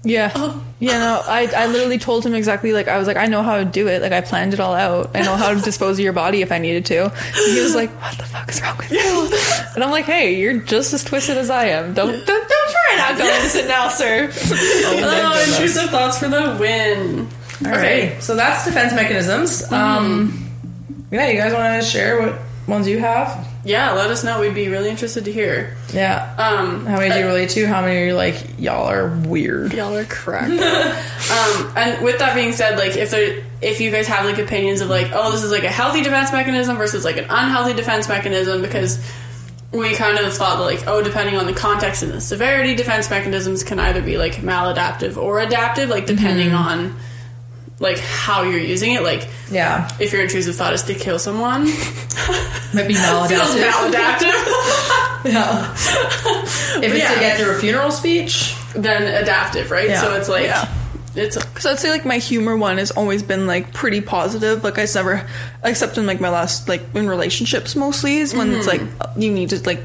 Yeah. Oh. Yeah, no, I, I literally told him exactly like I was like, I know how to do it. Like I planned it all out. I know how to dispose of your body if I needed to. And he was like, What the fuck is wrong with you? And I'm like, Hey, you're just as twisted as I am. Don't don't, don't try and act on innocent now, sir. "Oh, intrusive thoughts for the win." All right. So that's defense mechanisms. Um, yeah, you guys want to share what ones you have? Yeah, let us know. We'd be really interested to hear. Yeah. Um, How many do you relate to? How many are you like, y'all are weird? Y'all are correct. um, and with that being said, like if there, if you guys have like opinions of like, oh, this is like a healthy defense mechanism versus like an unhealthy defense mechanism, because we kind of thought like, oh, depending on the context and the severity, defense mechanisms can either be like maladaptive or adaptive, like depending on like how you're using it. Like Yeah. if your intrusive thought is to kill someone, Might be maladaptive. maladaptive. yeah. If it's yeah. to get through a funeral speech, then adaptive, right? Yeah. So it's like Yeah. it's So I'd say like my humor one has always been like pretty positive. Like I've never, except in like my last like in relationships mostly is when it's mm-hmm. like you need to like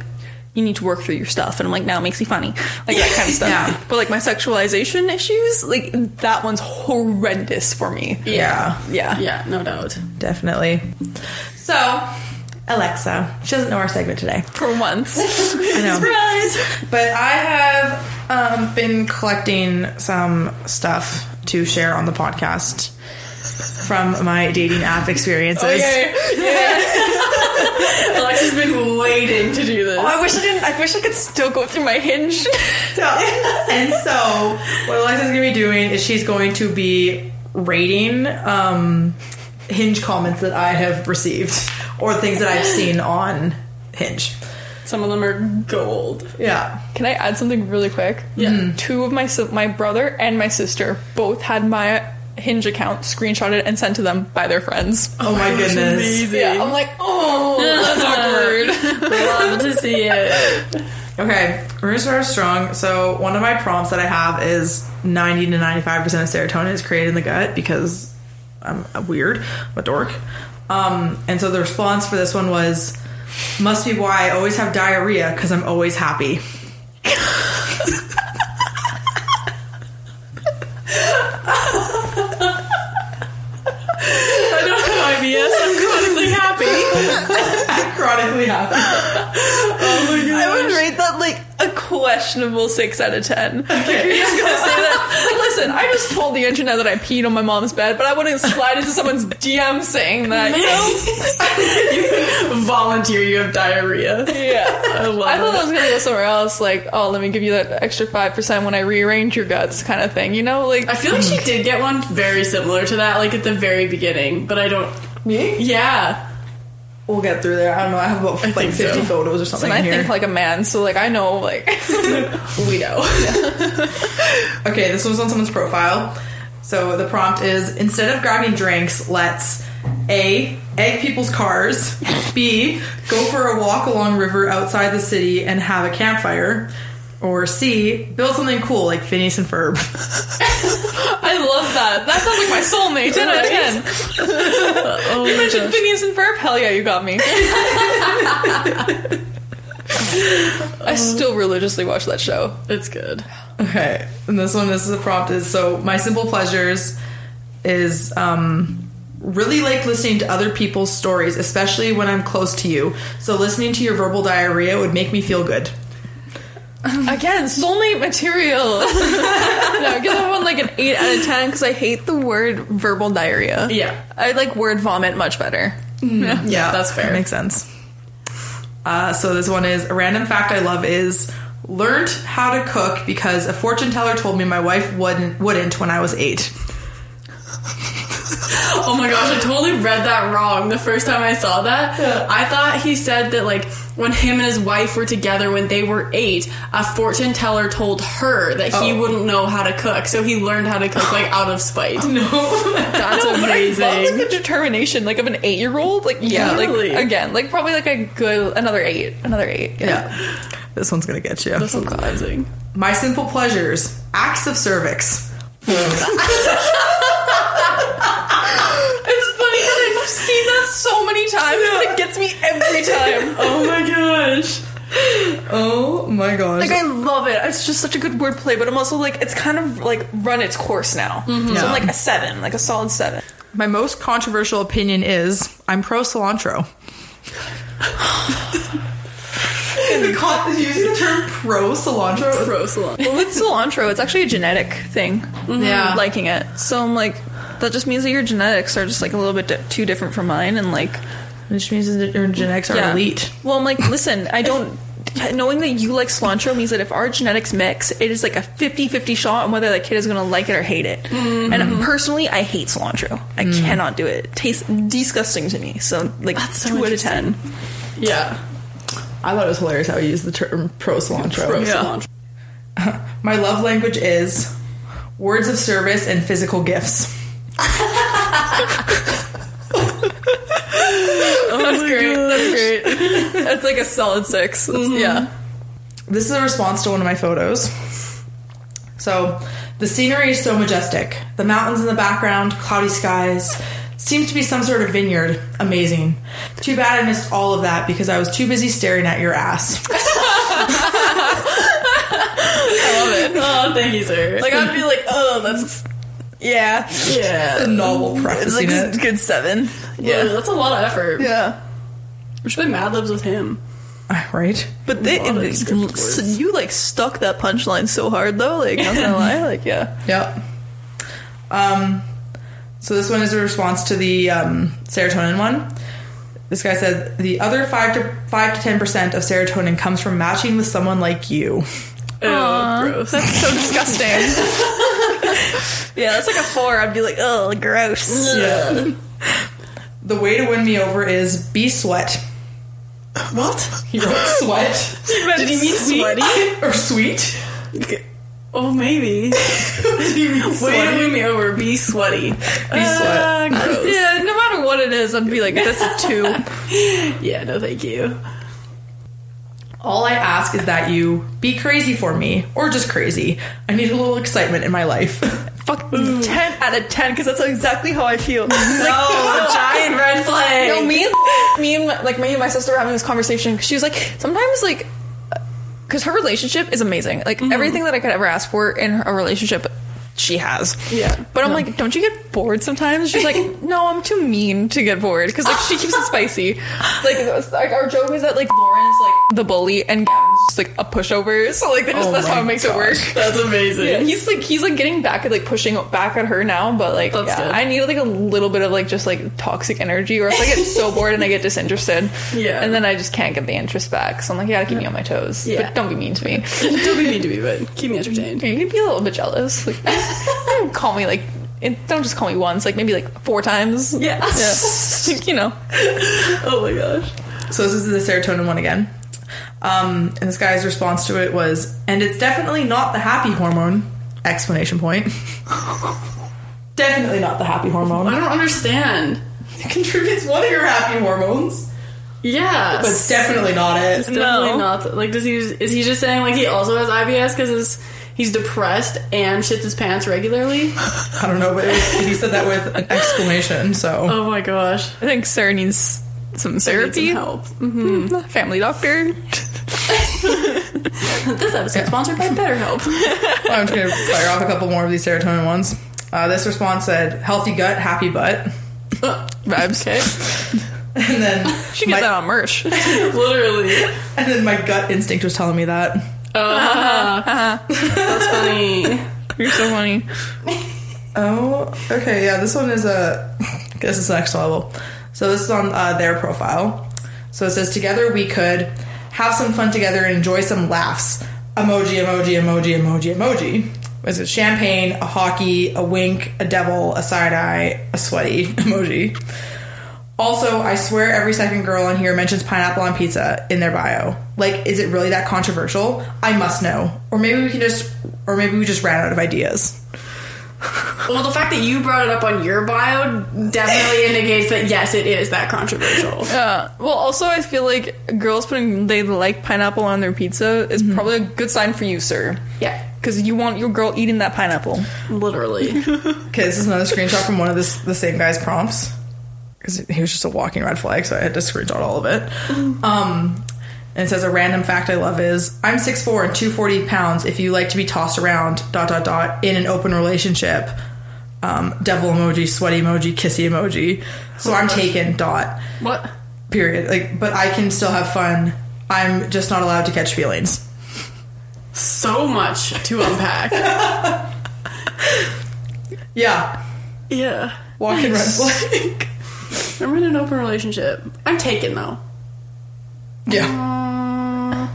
you need to work through your stuff, and I'm like now it makes me funny, like that kind of stuff. Yeah. But like my sexualization issues, like that one's horrendous for me. yeah, Yeah. yeah, no doubt. definitely. So, Alexa, she doesn't know our segment today. For once. I know. But I have um, been collecting some stuff to share on the podcast from my dating app experiences. Alexa's been waiting to do this. Oh, I wish I didn't. I wish I could still go through my hinge. and so, what Alexa's going to be doing is she's going to be rating um, Hinge comments that I have received or things that I've seen on Hinge. Some of them are gold. Yeah. Can I add something really quick? Yeah. Two of my my brother and my sister both had my Hinge account screenshotted and sent to them by their friends. Oh my goodness. Yeah, I'm like, oh, that's awkward. Love to see it. Okay, we're gonna start strong. So one of my prompts that I have is 90 to 95 percent of serotonin is created in the gut because I'm weird, I'm a dork. Um, and so the response for this one was, "Must be why I always have diarrhea because I'm always happy." happy. Chronically happy. Oh my gosh. I would rate that like a questionable six out of ten. Like, you're just gonna say that. Like, listen, I just told the internet that I peed on my mom's bed, but I wouldn't slide into someone's DM saying that. You know? Volunteer, you have diarrhea. Yeah. I love I thought it. I was gonna go somewhere else, like, oh, let me give you that extra five percent when I rearrange your guts, kind of thing. You know, like I feel like she did get one very similar to that, like at the very beginning, but I don't. Me? Yeah. We'll get through there. I don't know. I have about like 50 so. photos or something and I here. think like a man, so like I know, like We know. Okay, this was on someone's profile. So the prompt is instead of grabbing drinks, let's A. Egg people's cars. B. Go for a walk along river outside the city and have a campfire. Or C. Build something cool like Phineas and Ferb. I love that. That sounds like my soulmate. Ten out of ten. oh You mentioned Phineas and Ferb. Hell yeah, you got me. I still religiously watch that show. It's good. Okay, and this one, this is a prompt is so my simple pleasures is um really like listening to other people's stories, especially when I'm close to you. So listening to your verbal diarrhea would make me feel good. Again, soulmate material. no, give that one like an eight out of ten because I hate the word verbal diarrhea. Yeah. I like word vomit much better. Yeah, that's fair. That makes sense. Uh, so this one is a random fact I love is learned how to cook because a fortune teller told me my wife wouldn't wouldn't when I was eight. Oh my gosh, I totally read that wrong the first time I saw that. I thought he said that like when him and his wife were together when they were eight, a fortune teller told her that he Oh. wouldn't know how to cook, so he learned how to cook like out of spite. No, That's No, but I amazing. love like the determination, like of an eight-year-old. Like yeah, Totally. like again, like probably like a good another eight, another eight. yeah, this one's gonna get you. That's amazing. My simple pleasures: acts of cervix. It's funny because I've seen that so many times, but it gets me every time. Oh my gosh. Oh my gosh! Like I love it. It's just such a good wordplay, but I'm also like it's kind of like run its course now. Mm-hmm. So Yeah. I'm like a seven, like a solid seven. My most controversial opinion is I'm pro cilantro. Using the term pro cilantro. Pro salon. Well, with cilantro, it's actually a genetic thing. Yeah. liking it. So I'm like, that just means that your genetics are just like a little bit di- too different from mine, and like, Which means that your genetics are yeah. elite. Well, I'm like, listen, I don't. Knowing that you like cilantro means that if our genetics mix, it is like a 50-50 shot on whether that kid is going to like it or hate it. Mm-hmm. And personally, I hate cilantro. I mm. cannot do it. It tastes disgusting to me. So like so two out of ten. Yeah. I thought it was hilarious how you used the term pro cilantro. Pro Yeah. My love language is words of service and physical gifts. Oh that's great. That's great. That's like a solid 6 That's- mm-hmm. Yeah. This is a response to one of my photos. So, the scenery is so majestic. The mountains in the background, cloudy skies. Seems to be some sort of vineyard. Amazing. Too bad I missed all of that because I was too busy staring at your ass. I love it. Oh, thank you, sir. Like I'd be like, oh, that's yeah, yeah. A novel it's like a it. good seven. Yeah, Yeah, that's a lot of effort. yeah. We should play Mad Libs with him. Right? But they, lot it- so you like stuck that punchline so hard though. Like, not gonna lie, like yeah. Yep. Um, so this one is a response to the um, serotonin one. This guy said the other five to five to ten percent of serotonin comes from matching with someone like you. Oh, Aw, gross. That's so disgusting. yeah, that's like a four. I'd be like, oh, gross. Yeah. the way to win me over is be sweat. What? He wrote sweat Did he mean sweaty? or sweet. Oh, maybe. Way to win me over. Be sweaty. Be uh, sweat. gross. Yeah, no matter what it is, I'd be like, that's a two. Yeah, no, thank you. All I ask is that you be crazy for me, or just crazy. I need a little excitement in my life. Fuck ten out of ten because that's exactly how I feel. Like, Oh, giant red flag. No, me and me and my, like me and my sister were having this conversation. 'cause She was like, sometimes like, uh, because her relationship is amazing. Like mm-hmm. everything that I could ever ask for in a relationship, she has. Yeah. But I'm like, don't you get bored sometimes? She's like, no, I'm too mean to get bored because like she keeps it spicy. Like, like our joke is that like Lauren is like the bully and Gavin's just like a pushover. So like that's, Oh that's how it makes it work. That's amazing. Yeah, he's like he's like getting back at like pushing back at her now, but like That's yeah, good. I need like a little bit of like just like toxic energy, or if I get so bored and I get disinterested, Yeah. and then I just can't get the interest back. So I'm like, you gotta keep me on my toes, Yeah. but don't be mean to me. Don't be mean to me, but keep me entertained. You can be a little bit jealous. Like, don't call me like, it, don't just call me once. Like maybe like four times. Yeah. yeah. you know. Oh my gosh. So this is the serotonin one again. Um, and this guy's response to it was, and it's definitely not the happy hormone! Explanation point. definitely not the happy hormone. I don't understand. It contributes one of your happy hormones, Yeah. but it's definitely not it. definitely No. not. Like, does he? Is he just saying like he also has IBS because he's depressed and shits his pants regularly? I don't know, but was, he said that with an exclamation. So Oh my gosh. I think Sarah needs some Need therapy. some help. Family doctor. This episode sponsored by BetterHelp. I'm just gonna fire off a couple more of these serotonin ones. Uh, this response said, "Healthy gut, happy butt," Vibes. okay. and then She get my, that on merch. Literally. and then my gut instinct was telling me that. That's funny. You're so funny. Oh, okay, yeah. This one is a. This is the next level. So this is on uh, their profile. So it says, "Together we could have some fun together and enjoy some laughs." Emoji, emoji, emoji, emoji, emoji. Is it champagne, a hockey, a wink, a devil, a side eye, a sweaty emoji? Also, I swear every second girl on here mentions pineapple on pizza in their bio. Like, is it really that controversial? I must know. Or maybe we can just, or maybe we just ran out of ideas. Well, the fact that you brought it up on your bio definitely indicates that yes, it is that controversial. Uh, well, also, I feel like girls putting they like pineapple on their pizza is probably a good sign for you, sir. Yeah. Because you want your girl eating that pineapple. Literally. Okay, this is another screenshot from one of this the same guy's prompts because he was just a walking red flag, so I had to screenshot all of it. Um, and it says a random fact I love is I'm 6'4 and 240 pounds. If you like to be tossed around, dot dot dot, in an open relationship, um, devil emoji, sweaty emoji, kissy emoji. So I'm taken. Dot. what? Period. Like, but I can still have fun. I'm just not allowed to catch feelings. So much to unpack. Yeah, yeah. walking red flag. I'm in an open relationship. I'm taken though. Yeah.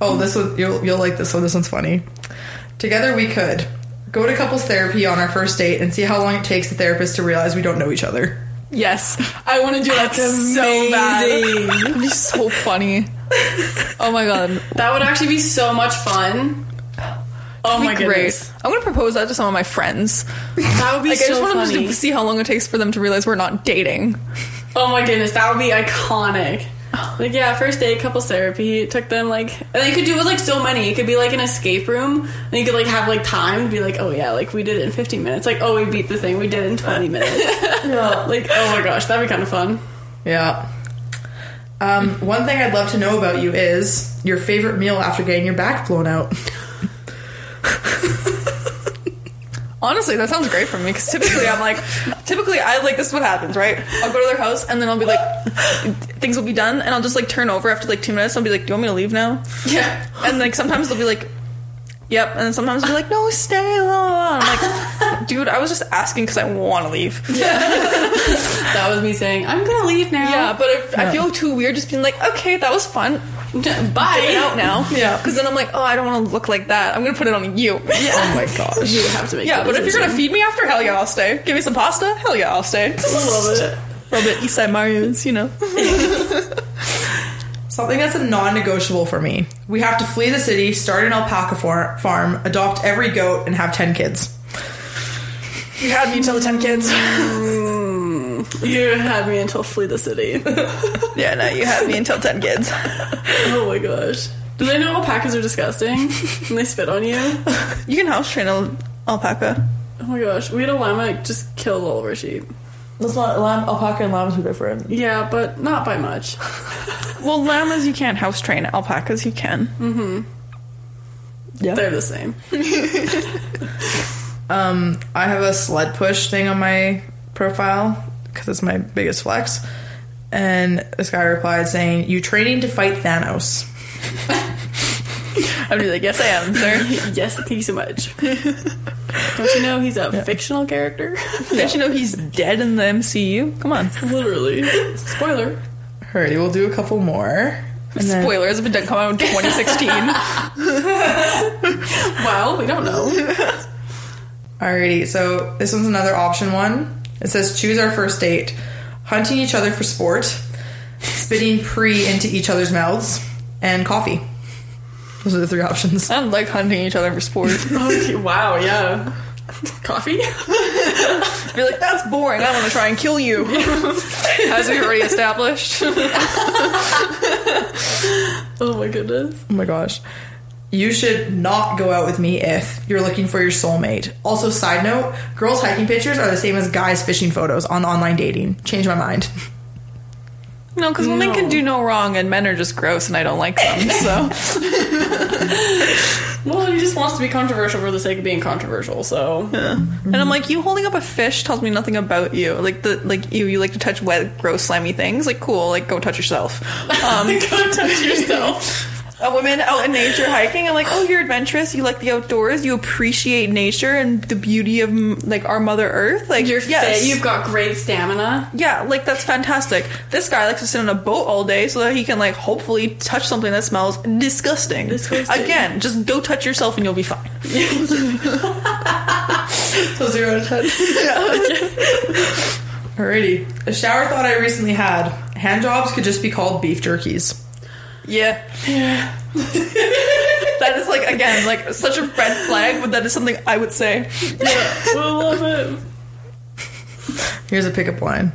Oh, this one you'll you'll like this one. This one's funny. Together we could go to couples therapy on our first date and see how long it takes the therapist to realize we don't know each other. Yes, I want to do that so bad. It'd be so funny. Oh my god, That would actually be so much fun. Oh my be great. goodness. I'm gonna propose that to some of my friends. That would be Like, I just want them funny. to see how long it takes for them to realize we're not dating. Oh my goodness, that would be iconic. Like yeah, first date, couples therapy. It took them like, and you could do it with like so many. It could be like an escape room, and you could like have like time to be like, oh yeah, like we did it in 15 minutes. Like oh we beat the thing, we did in 20 minutes. yeah, like oh my gosh, that'd be kind of fun. Yeah. Um, one thing I'd love to know about you is your favorite meal after getting your back blown out. Honestly, that sounds great for me because typically I'm like, typically I like this is what happens, right? I'll go to their house and then I'll be like, things will be done, and I'll just like turn over after like two minutes. I'll be like, do you want me to leave now? Yeah. And like sometimes they'll be like, yep, and then sometimes they'll be like, no, stay. Blah, blah, blah. I'm like, dude, I was just asking because I want to leave. That was me saying, I'm gonna leave now. Yeah, but if, I feel too weird just being like, okay, that was fun. Get Bye. out now. Yeah. Because then I'm like, oh, I don't want to look like that. I'm gonna put it on you. Yeah. Oh my gosh. You have to make. Yeah, the but if you're gonna feed me after, hell yeah, I'll stay. Give me some pasta, hell yeah, I'll stay. I love it. A little bit Eastside Mario's, you know. Something that's a non-negotiable for me. We have to flee the city, start an alpaca far- farm, adopt every goat, and have ten kids. You had me until the 10 kids. Mm. You had me until flee the city. yeah, no, you had me until 10 kids. oh my gosh. Do they know alpacas are disgusting? and they spit on you? You can house train an alpaca. Oh my gosh. We had a llama just kill all of our sheep. That's not lamb, alpaca and llamas are different. Yeah, but not by much. Well, llamas you can't house train, alpacas you can. Mm-hmm. Yeah. They're the same. Um, I have a sled push thing on my profile because it's my biggest flex. And this guy replied saying, "You training to fight Thanos?" I'd be like, yes, I am, sir. yes, thank you so much. Don't you know he's a fictional character? Don't you know he's dead in the MCU? Come on. Literally. Spoiler. Alrighty, we'll do a couple more. And then- Spoilers if it didn't come out in 2016. Well, we don't know. Alrighty, so this one's another option one. It says choose our first date. Hunting each other for sport, spitting pre into each other's mouths, and coffee. Those are the three options. I don't like hunting each other for sport. Okay, wow, yeah. Coffee? Be like, that's boring. I want to try and kill you. As we already established. Oh my goodness. Oh my gosh. You should not go out with me if you're looking for your soulmate. Also, side note, girls hiking pictures are the same as guys fishing photos on online dating. Change my mind. No, because women No. can do no wrong and men are just gross and I don't like them. So Well, he just wants to be controversial for the sake of being controversial, so. And I'm like, you holding up a fish tells me nothing about you. Like the like you you like to touch wet, gross, slimy things. Like cool, like go touch yourself. Um, Go touch yourself. A woman out in nature hiking. I'm like, oh, you're adventurous. You like the outdoors. You appreciate nature and the beauty of like our Mother Earth. Like You're yes. fit, you've got great stamina. yeah, like that's fantastic. This guy likes to sit on a boat all day so that he can like hopefully touch something that smells disgusting. Disgusting. Again, just go touch yourself and you'll be fine. So zero to ten. Alrighty. A shower thought I recently had. Hand jobs could just be called beef jerkies. Yeah. Yeah. that is like again like such a red flag, but that is something I would say. Yeah, I love it. Here's a pickup line.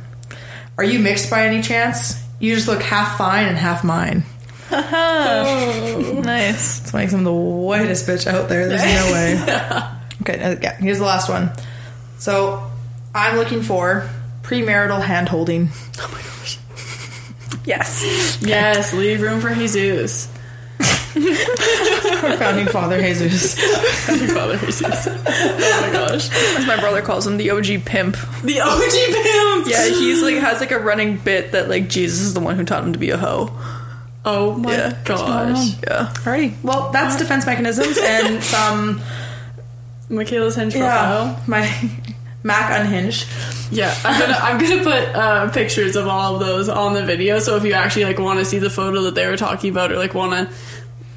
Are you mixed by any chance? You just look half fine and half mine. Nice. It's like I'm the whitest bitch out there. There's no way. Okay, uh, yeah, here's the last one. So, I'm looking for premarital hand holding. Yes. Yes, leave room for Jesus. Our founding father, Jesus. Father Jesus. Oh my gosh. As my brother calls him, the OG pimp. The OG pimp! Yeah, he's like has like a running bit that like Jesus is the one who taught him to be a hoe. Oh my Yeah. gosh. Yeah. Alrighty, well, that's defense mechanisms and some, Michaela's hinge yeah, profile. my Mak unhinged. Yeah, I'm gonna I'm gonna put uh, pictures of all of those on the video. So if you actually like want to see the photo that they were talking about, or like want to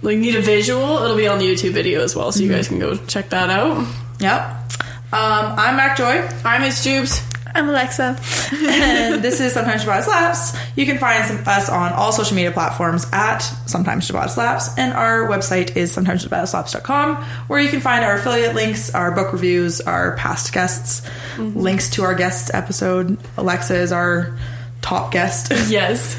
like need a visual, it'll be on the YouTube video as well. So you guys can go check that out. Yep. Um, I'm Mak Joy. I'm Miss Jubes. I'm Alexa. and this is Sometimes Ciabatta Slaps. You can find some, us on all social media platforms at Sometimes Ciabatta Slaps, and our website is sometimesciabattaslaps.com, where you can find our affiliate links, our book reviews, our past guests, mm-hmm. links to our guest episode. Alexa is our top guest. Yes.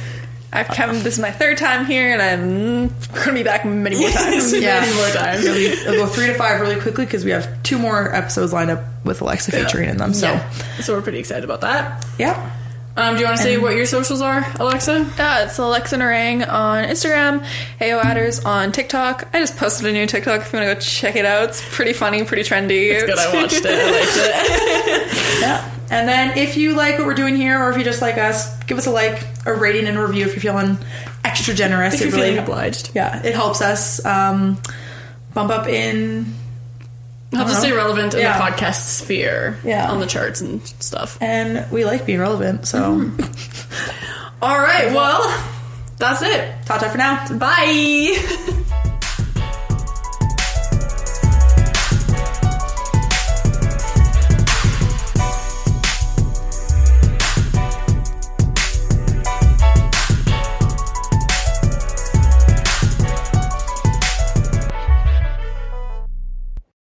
I've come. This is my third time here, and I'm gonna be back many more times. Yeah. Many more times. We'll go three to five really quickly because we have two more episodes lined up with Alexa featuring in them. So, Yeah. So we're pretty excited about that. yeah. Um, do you want to say what your socials are, Alexa? Uh, it's Alexa Narang on Instagram, Heyo Adders on TikTok. I just posted a new TikTok if you want to go check it out. It's pretty funny, pretty trendy. It's good. I watched it. I liked it. Yeah. And then if you like what we're doing here, or if you just like us, give us a like, a rating, and a review if you're feeling extra generous. If you're It really- feeling obliged. yeah, it helps us um, bump up in. Us know. stay relevant in Yeah. the podcast sphere. Yeah. On the charts and stuff. And we like being relevant, so mm-hmm. All right. Well, that's it. ta ta for now. Bye.